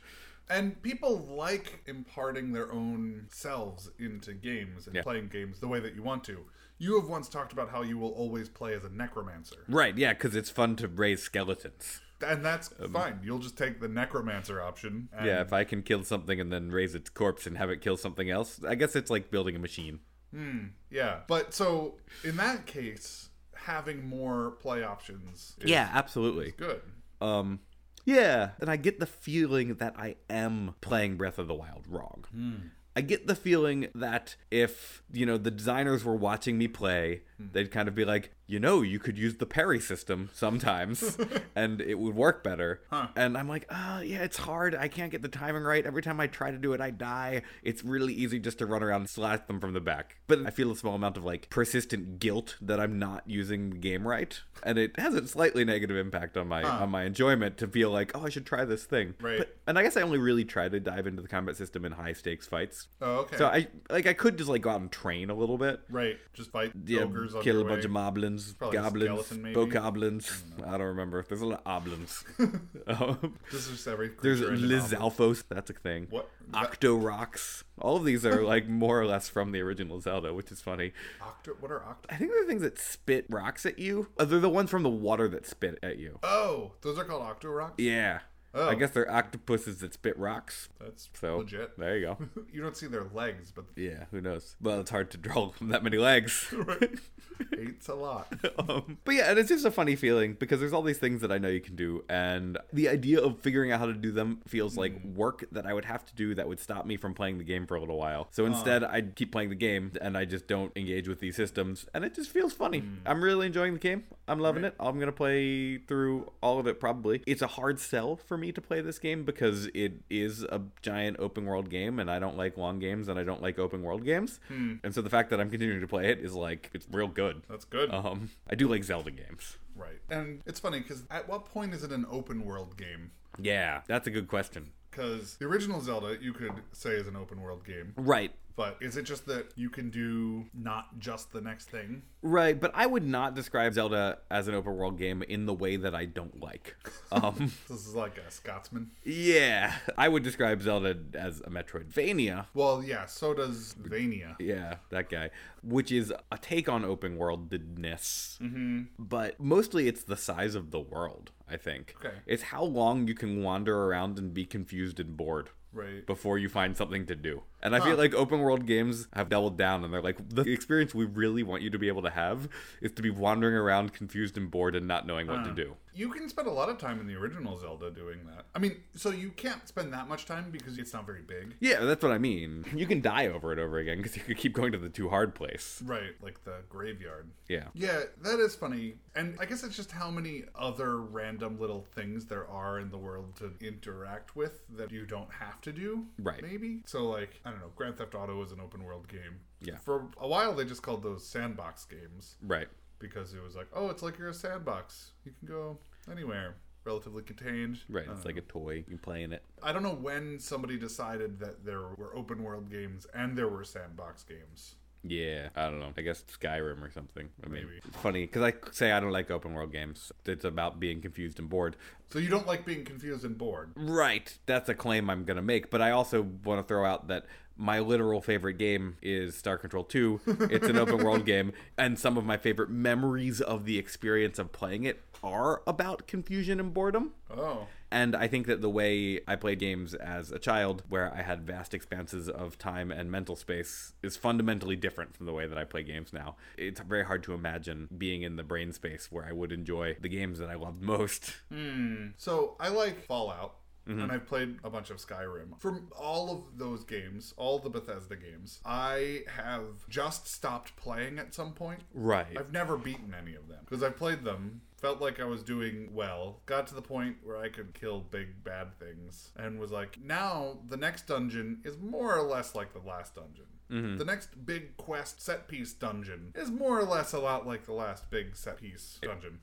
And people like imparting their own selves into games and Yeah. playing games the way that you want to. You have once talked about how you will always play as a necromancer. Right? Yeah, because it's fun to raise skeletons. And that's fine. You'll just take the necromancer option. And Um, yeah, if I can kill something and then raise its corpse and have it kill something else, I guess it's like building a machine. Hmm, yeah. But so in that case, having more play options is Yeah, absolutely. good. Um, yeah, and I get the feeling that I am playing Breath of the Wild wrong. Hmm. I get the feeling that if, you know, the designers were watching me play, Hmm. they'd kind of be like, you know, you could use the parry system sometimes and it would work better. And I'm like, oh, yeah, it's hard. I can't get the timing right. Every time I try to do it, I die. It's really easy just to run around and slash them from the back. But I feel a small amount of like persistent guilt that I'm not using the game right. And it has a slightly negative impact on my on my enjoyment to feel like, oh, I should try this thing. Right. But, and I guess I only really try to dive into the combat system in high stakes fights. Oh, okay. So I like I could just like go out and train a little bit. right. Just fight Yeah, ogres on kill a bunch way. of moblins, Probably goblins, skeleton, maybe? bokoblins. I don't remember. There's a lot of oblins. um, This is every there's creature in the novel. Lizalfos. That's a thing. What? Octoroks. All of these are like more or less from the original Zelda, which is funny. Octo- what are octo? I think they're things that spit rocks at you. Uh, they're the ones from the water that spit at you. Oh, those are called octo rocks. Yeah. Oh. I guess they're octopuses that spit rocks. That's So legit. there you go. you don't see their legs, but Yeah, who knows? Well, it's hard to draw that many legs. eight's a lot. um, but yeah, and it's just a funny feeling because there's all these things that I know you can do, and the idea of figuring out how to do them feels like work that I would have to do that would stop me from playing the game for a little while. So instead, I keep playing the game and I just don't engage with these systems, and it just feels funny. I'm really enjoying the game. I'm loving it. I'm gonna play through all of it probably. It's a hard sell for me to play this game because it is a giant open world game, and I don't like long games, and I don't like open world games. And so the fact that I'm continuing to play it is like it's real good. That's good. Um, I do like Zelda games. Right. And it's funny because at what point is it an open world game? Yeah, that's a good question. Because the original Zelda, you could say is an open world game. Right. But is it just that you can do not just the next thing? Right, but I would not describe Zelda as an open world game in the way that I don't like. Um, This is like a Scotsman. yeah, I would describe Zelda as a Metroidvania. Well, yeah, so does Vania. Yeah, that guy. Which is a take on open worldedness. Mm-hmm. But mostly it's the size of the world, I think. Okay. It's how long you can wander around and be confused and bored. Right. before you find something to do. And I feel like open world games have doubled down and they're like, the experience we really want you to be able to have is to be wandering around confused and bored and not knowing what to uh. do. You can spend a lot of time in the original Zelda doing that. I mean, so you can't spend that much time because it's not very big. Yeah, that's what I mean. You can die over and over again because you could keep going to the too hard place. Right, like the graveyard. Yeah. Yeah, that is funny. And I guess it's just how many other random little things there are in the world to interact with that you don't have to do. Right. Maybe. So, like, I don't know, Grand Theft Auto is an open world game. Yeah. For a while, they just called those sandbox games Right. because it was like, oh, it's like you're a sandbox. You can go anywhere. Relatively contained. Right. It's don't like a toy. You play in it. I don't know when somebody decided that there were open world games and there were sandbox games. Yeah, I don't know. I guess Skyrim or something. I mean, Maybe. it's funny because I say I don't like open world games. It's about being confused and bored. So you don't like being confused and bored. Right. That's a claim I'm going to make. But I also want to throw out that my literal favorite game is Star Control 2. It's an open world game, and some of my favorite memories of the experience of playing it are about confusion and boredom. Oh. And I think that the way I played games as a child, where I had vast expanses of time and mental space, is fundamentally different from the way that I play games now. It's very hard to imagine being in the brain space where I would enjoy the games that I loved most. Hmm. So I like Fallout. Mm-hmm. And I've played a bunch of Skyrim. From all of those games, all the Bethesda games, I have just stopped playing at some point. Right. I've never beaten any of them because I played them, felt like I was doing well, got to the point where I could kill big bad things, and was like, now the next dungeon is more or less like the last dungeon. Mm-hmm. The next big quest set piece dungeon is more or less a lot like the last big set piece dungeon.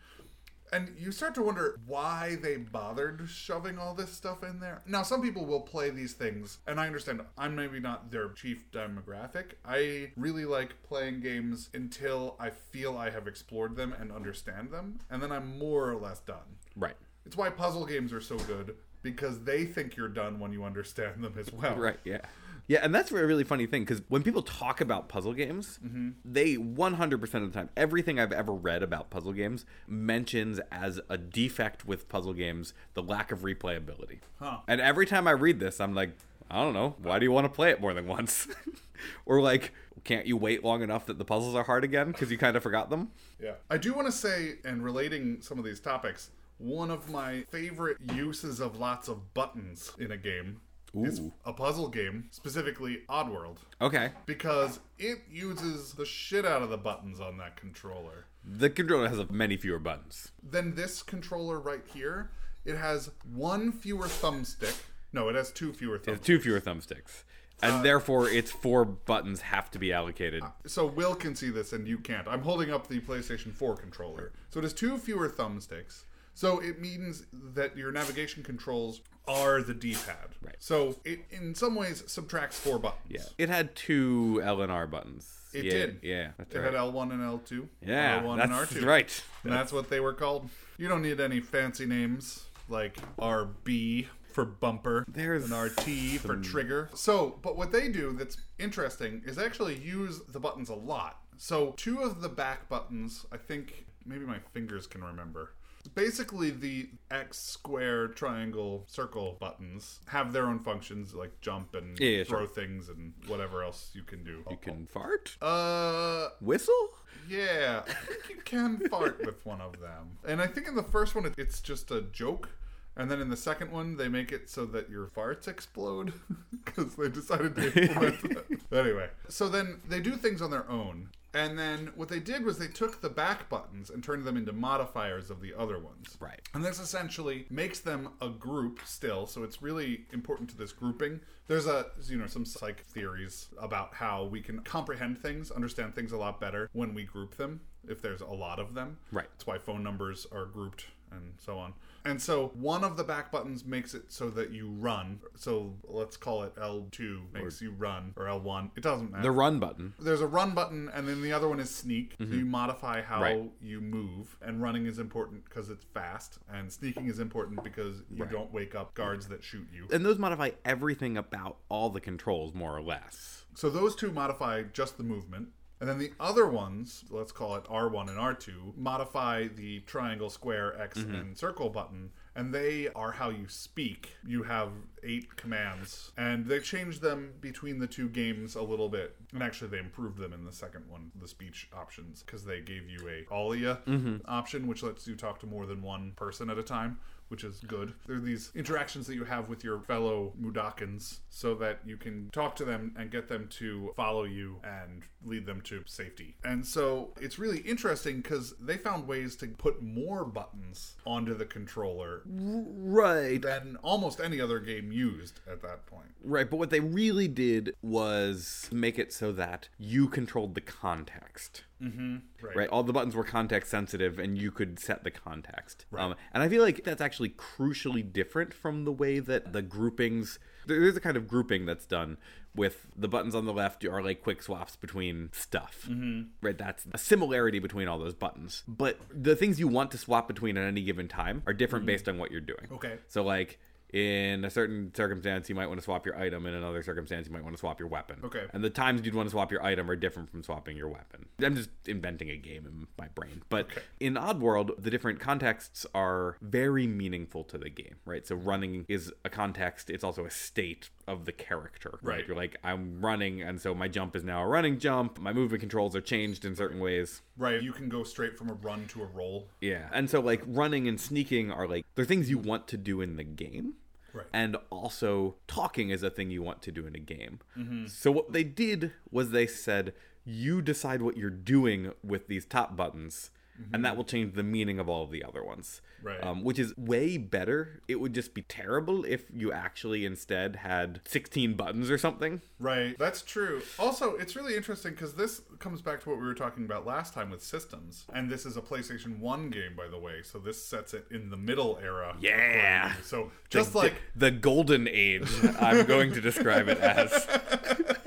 And you start to wonder why they bothered shoving all this stuff in there. Now, some people will play these things, and I understand I'm maybe not their chief demographic. I really like playing games until I feel I have explored them and understand them, and then I'm more or less done. Right. It's why puzzle games are so good, because they think you're done when you understand them as well. Right, yeah. Yeah, and that's a really funny thing because when people talk about puzzle games, mm-hmm. they 100% of the time, everything I've ever read about puzzle games mentions as a defect with puzzle games the lack of replayability. Huh. And every time I read this, I'm like, I don't know, why do you want to play it more than once? or like, can't you wait long enough that the puzzles are hard again because you kind of forgot them? Yeah. I do want to say, and relating some of these topics, one of my favorite uses of lots of buttons in a game is Ooh. a puzzle game, specifically Oddworld, Okay. because it uses the shit out of the buttons on that controller. The controller has many fewer buttons. Then this controller right here, it has one fewer thumbstick. No, it has two fewer thumbsticks. Two fewer thumbsticks. And uh, therefore, its four buttons have to be allocated. Uh, so Will can see this and you can't. I'm holding up the PlayStation 4 controller. So it has two fewer thumbsticks. So it means that your navigation controls are the D-pad. Right. So it in some ways subtracts four buttons. Yeah. It had two L and R buttons. It yeah, did. Yeah. That's It right. had L1 and L2. yeah. R1 that's and R2. right. And that's what they were called. You don't need any fancy names like RB for bumper There's an RT for trigger. So, but what they do that's interesting is actually use the buttons a lot. So, two of the back buttons, I think maybe my fingers can remember. Basically, the X, square, triangle, circle buttons have their own functions like jump and Yeah, yeah, throw sure. things and whatever else you can do. You can fart? Uh, Whistle? yeah, I think you can fart with one of them. And I think in the first one, it's just a joke. And then in the second one, they make it so that your farts explode because they decided to implement that. Anyway, so then they do things on their own. And then what they did was they took the back buttons and turned them into modifiers of the other ones. Right. And this essentially makes them a group still. So it's really important to this grouping. There's a you know some psych theories about how we can comprehend things, understand things a lot better when we group them. If there's a lot of them, Right. That's why phone numbers are grouped and so on. And so one of the back buttons makes it so that you run. So let's call it L2 makes you run or L1. It doesn't matter. The run button. There's a run button, and then the other one is sneak. So you modify how Mm-hmm. Right. you move, and running is important because it's fast, and sneaking is important because you don't wake up guards that shoot you. And those modify everything about all the controls, more or less. So those two modify just the movement. And then the other ones, let's call it R1 and R2, modify the triangle, square, X, mm-hmm. and circle button. And they are how you speak. You have eight commands. And they changed them between the two games a little bit. And actually, they improved them in the second one, the speech options, because they gave you a Alia mm-hmm. option, which lets you talk to more than one person at a time which is good. There are these interactions that you have with your fellow Mudokons so that you can talk to them and get them to follow you and lead them to safety. And so it's really interesting because they found ways to put more buttons onto the controller Right. than almost any other game used at that point. Right, but what they really did was make it so that you controlled the context. Right. Right, all the buttons were context sensitive, and you could set the context. Um, and I feel like that's actually crucially different from the way that the groupings. There's a kind of grouping that's done with the buttons on the left are like quick swaps between stuff. Mm-hmm. Right, that's a similarity between all those buttons. But the things you want to swap between at any given time are different based on what you're doing. Okay. So like in a certain circumstance you might want to swap your item in another circumstance you might want to swap your weapon Okay. and the times you'd want to swap your item are different from swapping your weapon i'm just inventing a game in my brain but Okay. in oddworld the different contexts are very meaningful to the game right so running is a context it's also a state of the character right, Right. you're like i'm running and so my jump is now a running jump my movement controls are changed in certain ways Right. You can go straight from a run to a roll. yeah. And so like running and sneaking are like they're things you want to do in the game. Right. And also talking is a thing you want to do in a game. Mm-hmm. So what they did was they said you decide what you're doing with these top buttons and that will change the meaning of all of the other ones. Mm-hmm. Right. Um, which is way better. It would just be terrible if you actually instead had 16 buttons or something. Right. That's true. Also, it's really interesting because this comes back to what we were talking about last time with systems. And this is a PlayStation 1 game, by the way. So this sets it in the middle era. Yeah. according to you. So just The- like. the golden age, I'm going to describe it as.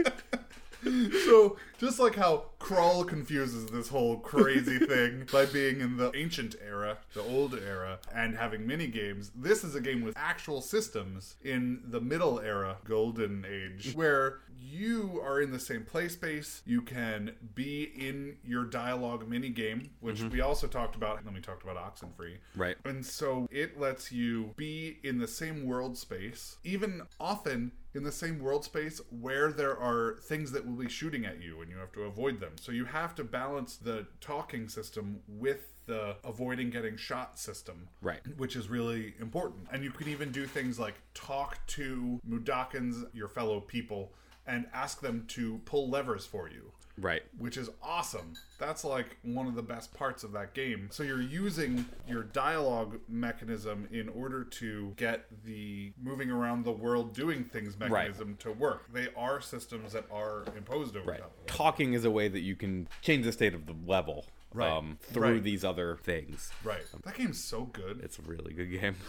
So, just like how Crawl confuses this whole crazy thing by being in the ancient era, the old era, and having mini games, this is a game with actual systems in the middle era, golden age, where you are in the same play space. You can be in your dialogue mini game, which mm-hmm. we also talked about when we talked about Oxenfree. Right. And so it lets you be in the same world space, even often in the same world space where there are things that will be shooting at you and you have to avoid them. So you have to balance the talking system with the avoiding getting shot system. Right. Which is really important. And you can even do things like talk to Mudokons, your fellow people, and ask them to pull levers for you Right. which is awesome. That's like one of the best parts of that game. So you're using your dialogue mechanism in order to get the moving around the world doing things mechanism to work. They are systems that are imposed over Right. Talking is a way that you can change the state of the level Right. um, through Right. these other things. Right. That game's so good. It's a really good game.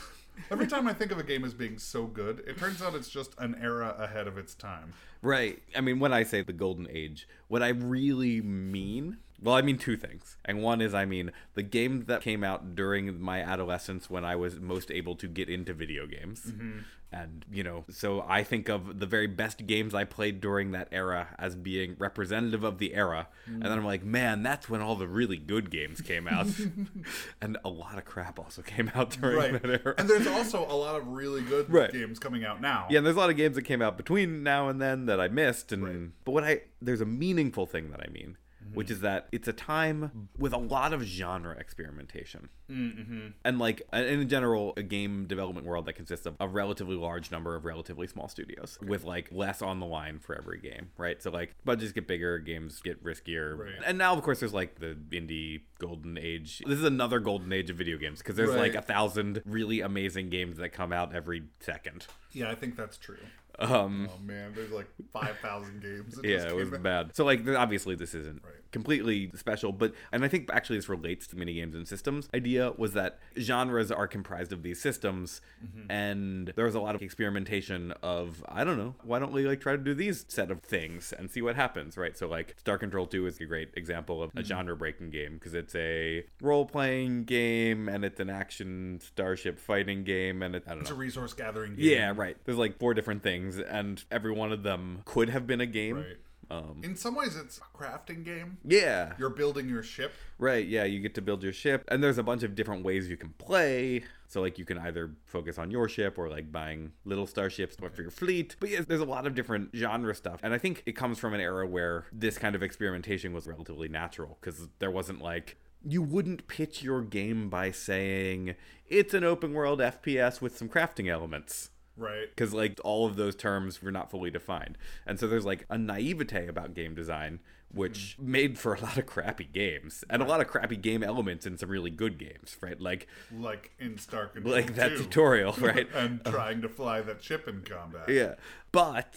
Every time I think of a game as being so good, it turns out it's just an era ahead of its time. right. I mean, when I say the golden age, what I really mean, well, I mean two things. And one is, I mean, the game that came out during my adolescence when I was most able to get into video games. Mm-hmm. And, you know, so I think of the very best games I played during that era as being representative of the era. And then I'm like, man, that's when all the really good games came out. and a lot of crap also came out during Right. that era. And there's also a lot of really good Right. games coming out now. Yeah, and there's a lot of games that came out between now and then that I missed, and but what I there's a meaningful thing that I mean, which is that it's a time with a lot of genre experimentation, mm-hmm. and like in general, a game development world that consists of a relatively large number of relatively small studios with like less on the line for every game, right? So like budgets get bigger, games get riskier, Right. and now of course there's like the indie golden age. This is another golden age of video games because there's like a thousand really amazing games that come out every second. Yeah, I think that's true. Um, Oh man, there's like 5,000 games. that yeah, it was out. bad. So like, obviously this isn't Right. completely special, but and I think actually this relates to mini games and systems. Idea was that genres are comprised of these systems, Mm-hmm. and there was a lot of experimentation of I don't know, why don't we like try to do these set of things and see what happens, right? So like Star Control Two is a great example of a Mm-hmm. genre breaking game because it's a role playing game and it's an action starship fighting game and it, I don't It's know. a resource gathering game. Yeah, right. There's like four different things, and every one of them could have been a game. Right. Um, In some ways, it's a crafting game. yeah, You're building your ship. right. Yeah, you get to build your ship, and there's a bunch of different ways you can play. So like you can either focus on your ship or like buying little starships for your fleet. But yeah, there's a lot of different genre stuff, and I think it comes from an era where this kind of experimentation was relatively natural because there wasn't like you wouldn't pitch your game by saying it's an open world FPS with some crafting elements Right. because like all of those terms were not fully defined and so there's like a naivete about game design which mm. made for a lot of crappy games and a lot of crappy game elements in some really good games right like Like in Star Control like that 2. tutorial right and uh, trying to fly that ship in combat. yeah but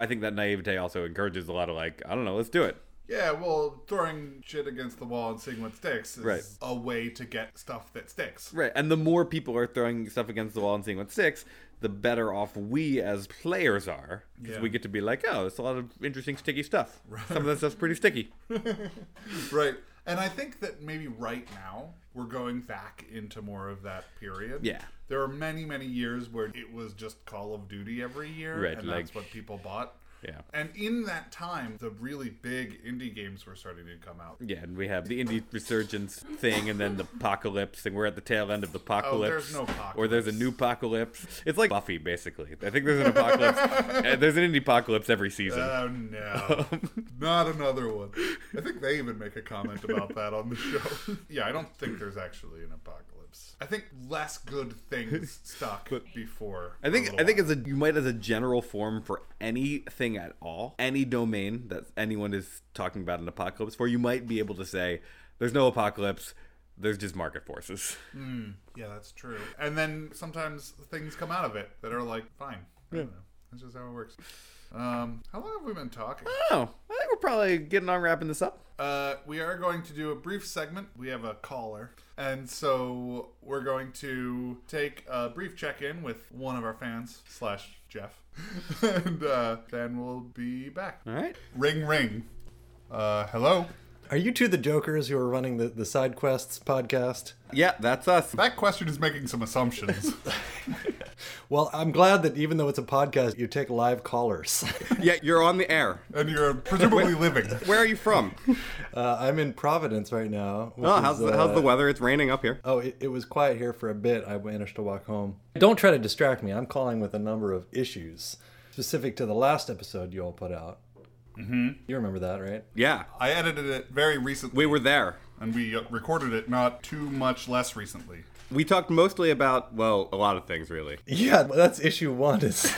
i think that naivete also encourages a lot of like i don't know let's do it Yeah, well, throwing shit against the wall and seeing what sticks is Right. a way to get stuff that sticks. right and the more people are throwing stuff against the wall and seeing what sticks the better off we as players are because Yeah. we get to be like oh it's a lot of interesting sticky stuff some of that stuff's pretty sticky Right. And I think that maybe right now we're going back into more of that period. Yeah. There are many, many years where it was just Call of Duty every year, Right, and like- that's what people bought. Yeah. And in that time, the really big indie games were starting to come out. Yeah, and we have the indie resurgence thing, and then the apocalypse, and we're at the tail end of the apocalypse. Oh, there's no apocalypse. Or there's a new apocalypse. It's like Buffy, basically. I think there's an apocalypse. uh, there's an indie apocalypse every season. Oh no, not another one. I think they even make a comment about that on the show. yeah, I don't think there's actually an apocalypse. I think less good things stuck before. I think I think as a you might as a general form for anything at all, any domain that anyone is talking about an apocalypse for, you might be able to say there's no apocalypse. There's just market forces. Hmm, yeah, that's true. And then sometimes things come out of it that are like, fine. I don't know. That's just how it works. Um, how long have we been talking? Oh, I think we're probably getting on wrapping this up. Uh, we are going to do a brief segment. We have a caller. And so we're going to take a brief check in with one of our fans, slash Jeff. and uh, then we'll be back. All right. Ring, ring. Uh, hello. Are you two the jokers who are running the, the Side Quests podcast? Yeah, that's us. That question is making some assumptions. Well, I'm glad that even though it's a podcast, you take live callers. Yeah, you're on the air. and you're presumably living. Where are you from? Uh, I'm in Providence right now. which Oh, is, how's the, uh, how's the weather? It's raining up here. Oh, it, it was quiet here for a bit. I managed to walk home. Don't try to distract me. I'm calling with a number of issues specific to the last episode you all put out. Mm-hmm. You remember that, right? Yeah, I edited it very recently. we were there. and we uh, recorded it not too much less recently. We talked mostly about well, a lot of things really. Yeah, that's issue one. Is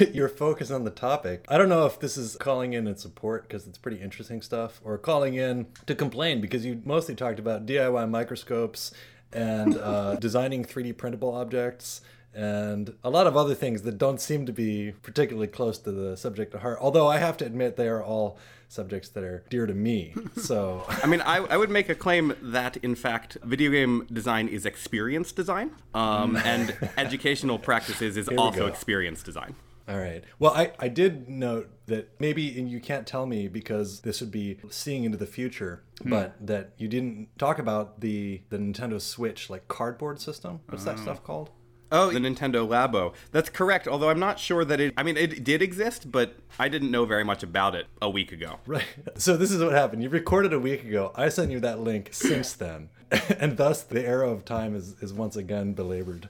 your focus on the topic. I don't know if this is calling in and support because it's pretty interesting stuff, or calling in to complain because you mostly talked about DIY microscopes and uh, designing 3D printable objects and a lot of other things that don't seem to be particularly close to the subject at heart. Although I have to admit they are all subjects that are dear to me. So I mean, I, I would make a claim that, in fact, video game design is experience design, um, and educational practices is also go. experience design. All right. Well, I, I did note that maybe, and you can't tell me because this would be seeing into the future, but that you didn't talk about the, the Nintendo Switch, like cardboard system. What's that stuff called? Oh, the Nintendo Labo. That's correct, although I'm not sure that it. I mean, it did exist, but I didn't know very much about it a week ago. Right. So this is what happened. You recorded a week ago. I sent you that link since then. and thus the arrow of time is, is once again belabored.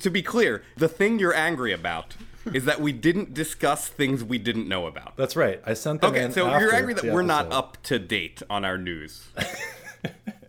To be clear, the thing you're angry about is that we didn't discuss things we didn't know about. That's right. I sent them Okay, so you're angry that we're not up to date on our news.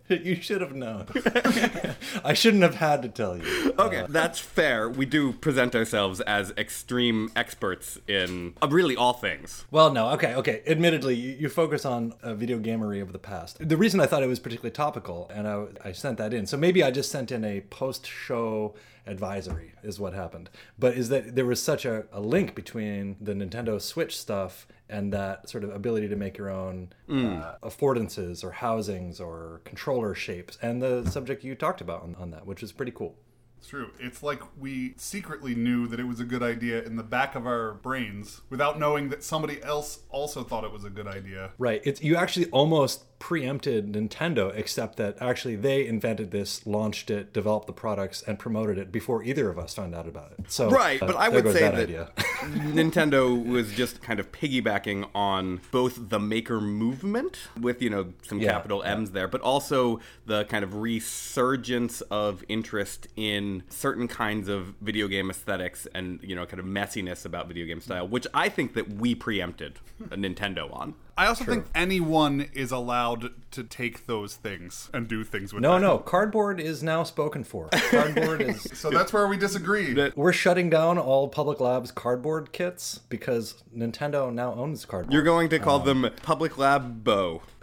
You should have known. I shouldn't have had to tell you. Okay, that's fair. We do present ourselves as extreme experts in uh, really all things. Well, no, okay, okay. Admittedly, you, you focus on uh, video gamery of the past. The reason I thought it was particularly topical, and I, I sent that in. So maybe I just sent in a post-show advisory, is what happened. But is that there was such a, a link between the Nintendo Switch stuff and that sort of ability to make your own uh, affordances or housings or controller shapes, and the subject you talked about on, on that, which is pretty cool. It's true. It's like we secretly knew that it was a good idea in the back of our brains without knowing that somebody else also thought it was a good idea. Right. It's you actually almost preempted Nintendo, except that actually they invented this, launched it, developed the products, and promoted it before either of us found out about it. So Right, uh, but I would say that that. Nintendo was just kind of piggybacking on both the maker movement with, you know, some Yeah, capital M's there, but also the kind of resurgence of interest in certain kinds of video game aesthetics and, you know, kind of messiness about video game style, which I think that we preempted Nintendo on. I also think anyone is allowed to take those things and do things with No, them. no, cardboard is now spoken for. Cardboard is. So that's where we disagree. That- We're shutting down all Public Labs cardboard kits because Nintendo now owns cardboard. You're going to call them Public Lab Bow.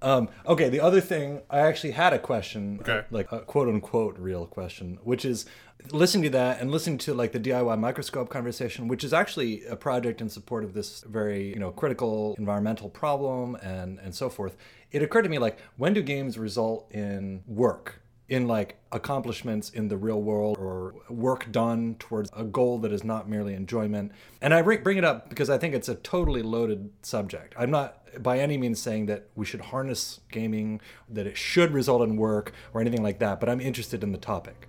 Um, okay, the other thing, I actually had a question, Okay. uh, like a quote unquote real question, which is listening to that and listening to like the DIY microscope conversation, which is actually a project in support of this very, you know, critical environmental problem and, and so forth. It occurred to me like, when do games result in work? in like accomplishments in the real world or work done towards a goal that is not merely enjoyment. And I bring bring it up because I think it's a totally loaded subject. I'm not by any means saying that we should harness gaming, that it should result in work or anything like that, but I'm interested in the topic.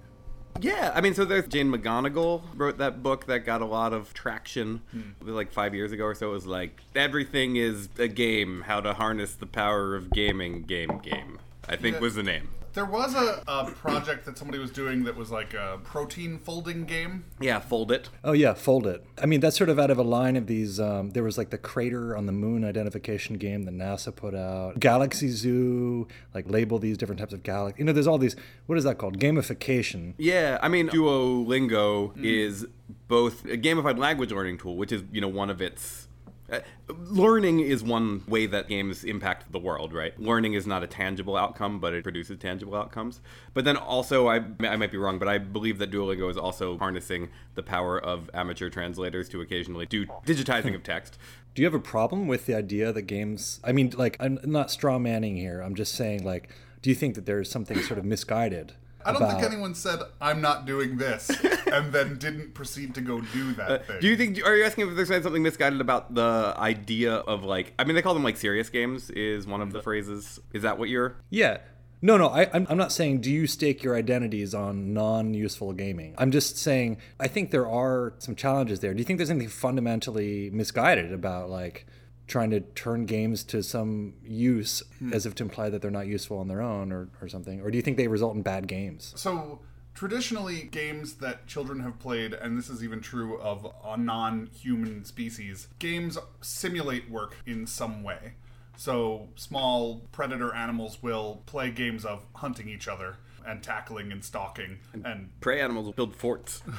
Yeah, I mean, so there's Jane McGonigal wrote that book that got a lot of traction Hmm. like five years ago or so. It was like everything is a game, how to harness the power of gaming, game, game. I think Yeah. was the name. There was a, a project that somebody was doing that was like a protein folding game. Yeah, Foldit. Oh yeah, Foldit. I mean, that's sort of out of a line of these. Um, there was like the crater on the moon identification game that NASA put out. Galaxy Zoo, like label these different types of galaxies. You know, there's all these. What is that called? Gamification. Yeah, I mean, Duolingo is both a gamified language learning tool, which is you know one of its. Uh, learning is one way that games impact the world, right? Learning is not a tangible outcome, but it produces tangible outcomes. But then also, I, I might be wrong, but I believe that Duolingo is also harnessing the power of amateur translators to occasionally do digitizing of text. Do you have a problem with the idea that games? I mean, like, I'm not straw manning here. I'm just saying, like, do you think that there's something sort of misguided? I don't about- think anyone said I'm not doing this and then didn't proceed to go do that thing. Uh, Do you think? Are you asking if there's something misguided about the idea of like? I mean, they call them like serious games. Is one of the phrases? Is that what you're? Yeah. No, no, I, I'm, I'm not saying do you stake your identities on non useful gaming. I'm just saying I think there are some challenges there. Do you think there's anything fundamentally misguided about like trying to turn games to some use hmm. as if to imply that they're not useful on their own or, or something? Or do you think they result in bad games? So traditionally, games that children have played, and this is even true of a non-human species, games simulate work in some way. So small predator animals will play games of hunting each other and tackling and stalking and Prey animals will build forts.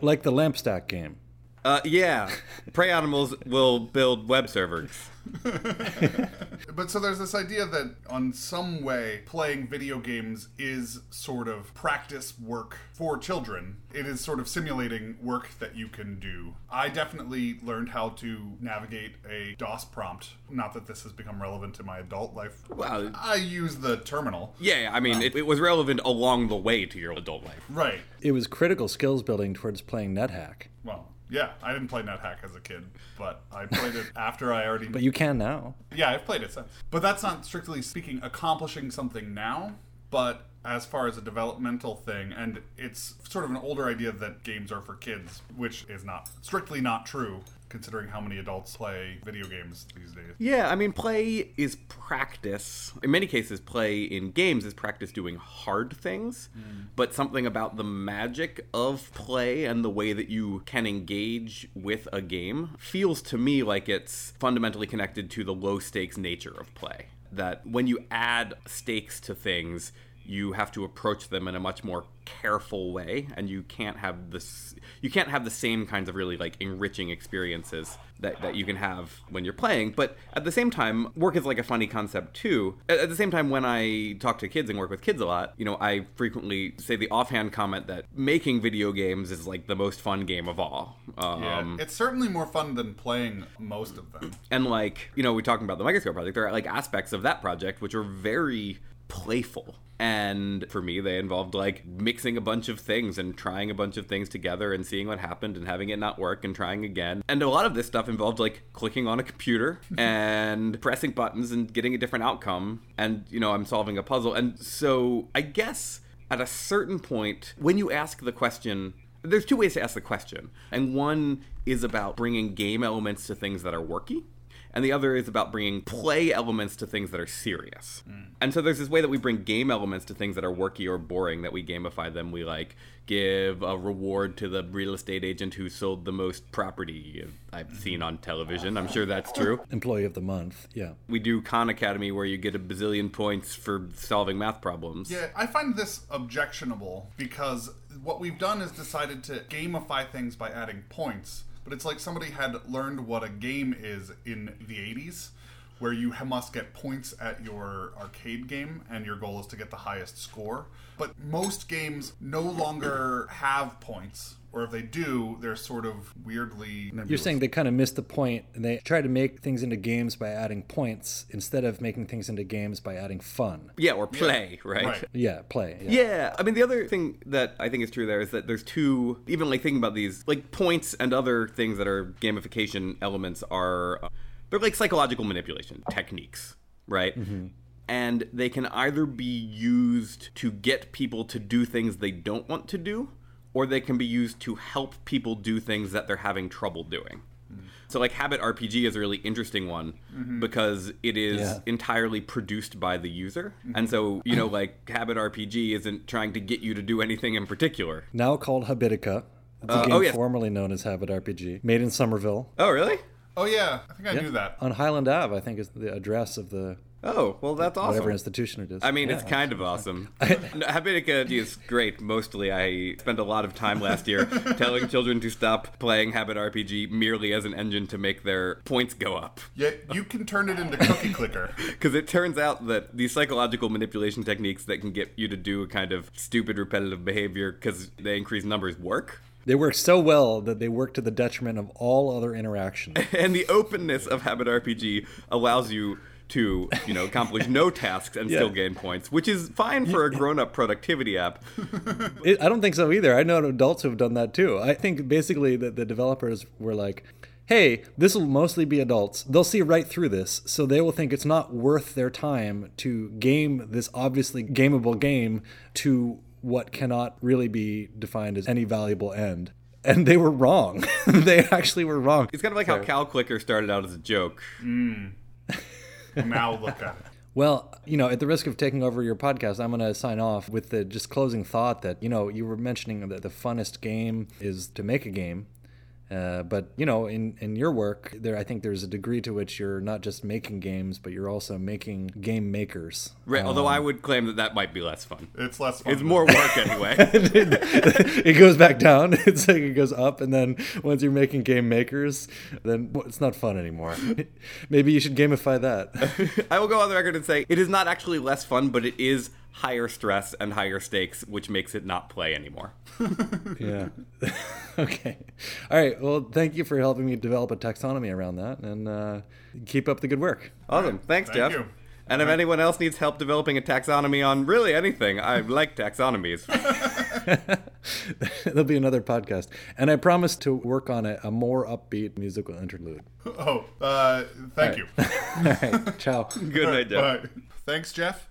Like the LAMP stack game. Uh, yeah, prey animals will build web servers. But so there's this idea that on some way playing video games is sort of practice work for children. It is sort of simulating work that you can do. I definitely learned how to navigate a DOS prompt. Not that this has become relevant to my adult life. Well, I use the terminal. yeah, I mean, it, it was relevant along the way to your adult life. Right. It was critical skills building towards playing NetHack. Well, yeah, I didn't play NetHack as a kid, but I played it after I already But you can now. Yeah, I've played it since. But that's not strictly speaking accomplishing something now, but as far as a developmental thing, and it's sort of an older idea that games are for kids, which is not strictly not true, considering how many adults play video games these days. Yeah, I mean, play is practice. In many cases, play in games is practice doing hard things, mm. but something about the magic of play and the way that you can engage with a game feels to me like it's fundamentally connected to the low stakes nature of play. That when you add stakes to things, you have to approach them in a much more careful way and you can't have this you can't have the same kinds of really like enriching experiences that, that you can have when you're playing. But at the same time work is like a funny concept too. At, at the same time when i talk to kids and work with kids a lot you know i frequently say the offhand comment that making video games is like the most fun game of all. Um, Yeah, it's certainly more fun than playing most of them. and like you know we're talking about the microscope project there are like aspects of that project which are very playful. And for me they involved like mixing a bunch of things and trying a bunch of things together and seeing what happened and having it not work and trying again. And a lot of this stuff involved like clicking on a computer and pressing buttons and getting a different outcome and you know i'm solving a puzzle. And so i guess at a certain point when you ask the question there's two ways to ask the question. And one is about bringing game elements to things that are worky and the other is about bringing play elements to things that are serious. Mm. And so there's this way that we bring game elements to things that are worky or boring, that we gamify them. We like give a reward to the real estate agent who sold the most property I've mm-hmm. seen on television. I'm sure that's true. Employee of the month. Yeah. We do Khan Academy where you get a bazillion points for solving math problems. Yeah, I find this objectionable because what we've done is decided to gamify things by adding points. But it's like somebody had learned what a game is in the 80s, where you must get points at your arcade game and your goal is to get the highest score. But most games no longer have points, or if they do, they're sort of weirdly. You're saying they kind of missed the point and they try to make things into games by adding points instead of making things into games by adding fun. Yeah, or play, right? Right. Yeah, play. Yeah. Yeah, I mean the other thing that I think is true there is that there's two even like thinking about these like points and other things that are gamification elements are uh, they're like psychological manipulation techniques, right? And they can either be used to get people to do things they don't want to do, or they can be used to help people do things that they're having trouble doing. So, like Habit RPG is a really interesting one because it is Yeah. entirely produced by the user, and so you know, like Habit RPG isn't trying to get you to do anything in particular. Now called Habitica. It's a Uh, game oh, yes. formerly known as Habit RPG, made in Somerville. Oh, really? Oh yeah, I think I knew that. On Highland Ave, I think is the address of the Oh, well, that's awesome. whatever institution it is. I mean, Yeah. it's kind of awesome. No, Habitica is great. Mostly, I spent a lot of time last year telling children to stop playing Habit RPG merely as an engine to make their points go up. Yet you can turn it into cookie clicker. Because it turns out that these psychological manipulation techniques that can get you to do a kind of stupid, repetitive behavior because they increase numbers work. They work so well that they work to the detriment of all other interaction. And the openness of Habit RPG allows you to, you know, accomplish no tasks and still gain points, which is fine for a grown-up productivity app. It, I don't think so either. I know adults who have done that too. I think basically that the developers were like, hey, this will mostly be adults. They'll see right through this, so they will think it's not worth their time to game this obviously gameable game to what cannot really be defined as any valuable end. And they were wrong. they actually were wrong. It's kind of like how Cow Clicker started out as a joke. Hmm. Now look at it. Well, you know, at the risk of taking over your podcast, I'm going to sign off with the just closing thought that, you know, you were mentioning that the funnest game is to make a game. Uh, but you know, in, in your work, there I think there's a degree to which you're not just making games, but you're also making game makers. Right, although I would claim that that might be less fun. It's less fun. It's more work anyway. it goes back down. It's like it goes up, and then once you're making game makers, then well, it's not fun anymore. Maybe you should gamify that. I will go on the record and say it is not actually less fun, but it is higher stress and higher stakes, which makes it not play anymore. yeah. okay. All right. Well, thank you for helping me develop a taxonomy around that, and uh, keep up the good work. Awesome. Thanks, Thank Jeff. you. And if anyone else needs help developing a taxonomy on really anything, I like taxonomies. There'll be another podcast, and I promise to work on a, a more upbeat musical interlude. Oh, uh, thank you. All right. Ciao. Good night, Jeff. Bye. Thanks, Jeff.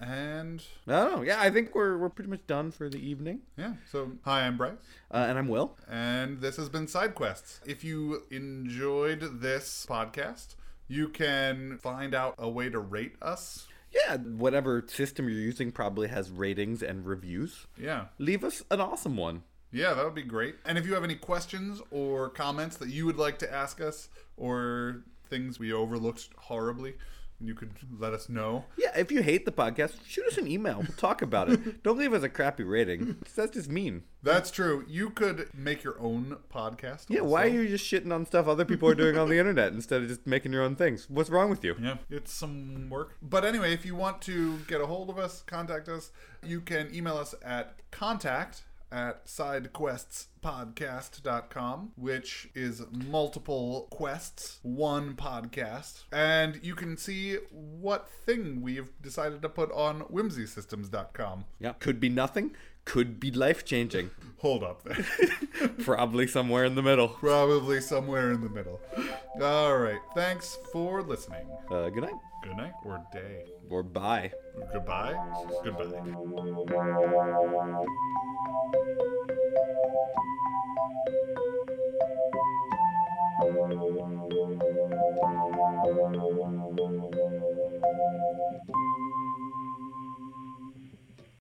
And Oh, yeah, I think we're, we're pretty much done for the evening. yeah, so hi, I'm Bryce. Uh, and I'm Will. And this has been Side Quests. If you enjoyed this podcast, you can find out a way to rate us. Yeah, whatever system you're using probably has ratings and reviews. Yeah. Leave us an awesome one. Yeah, that would be great. And if you have any questions or comments that you would like to ask us or things we overlooked horribly, you could let us know. Yeah, if you hate the podcast, shoot us an email. We'll talk about it. Don't leave us a crappy rating. That's just mean. That's true. You could make your own podcast. Yeah, why are you just shitting on stuff other people are doing on the internet instead of just making your own things? What's wrong with you? Yeah, it's some work. But anyway, if you want to get a hold of us, contact us, you can email us at contact at sidequestspodcast.com, which is multiple quests, one podcast. And you can see what thing we've decided to put on whimsysystems.com. Yeah, could be nothing, could be life changing. Hold up there. Probably somewhere in the middle. Probably somewhere in the middle. All right. Thanks for listening. Uh, good night. Good night or day. Or bye. Goodbye. Goodbye.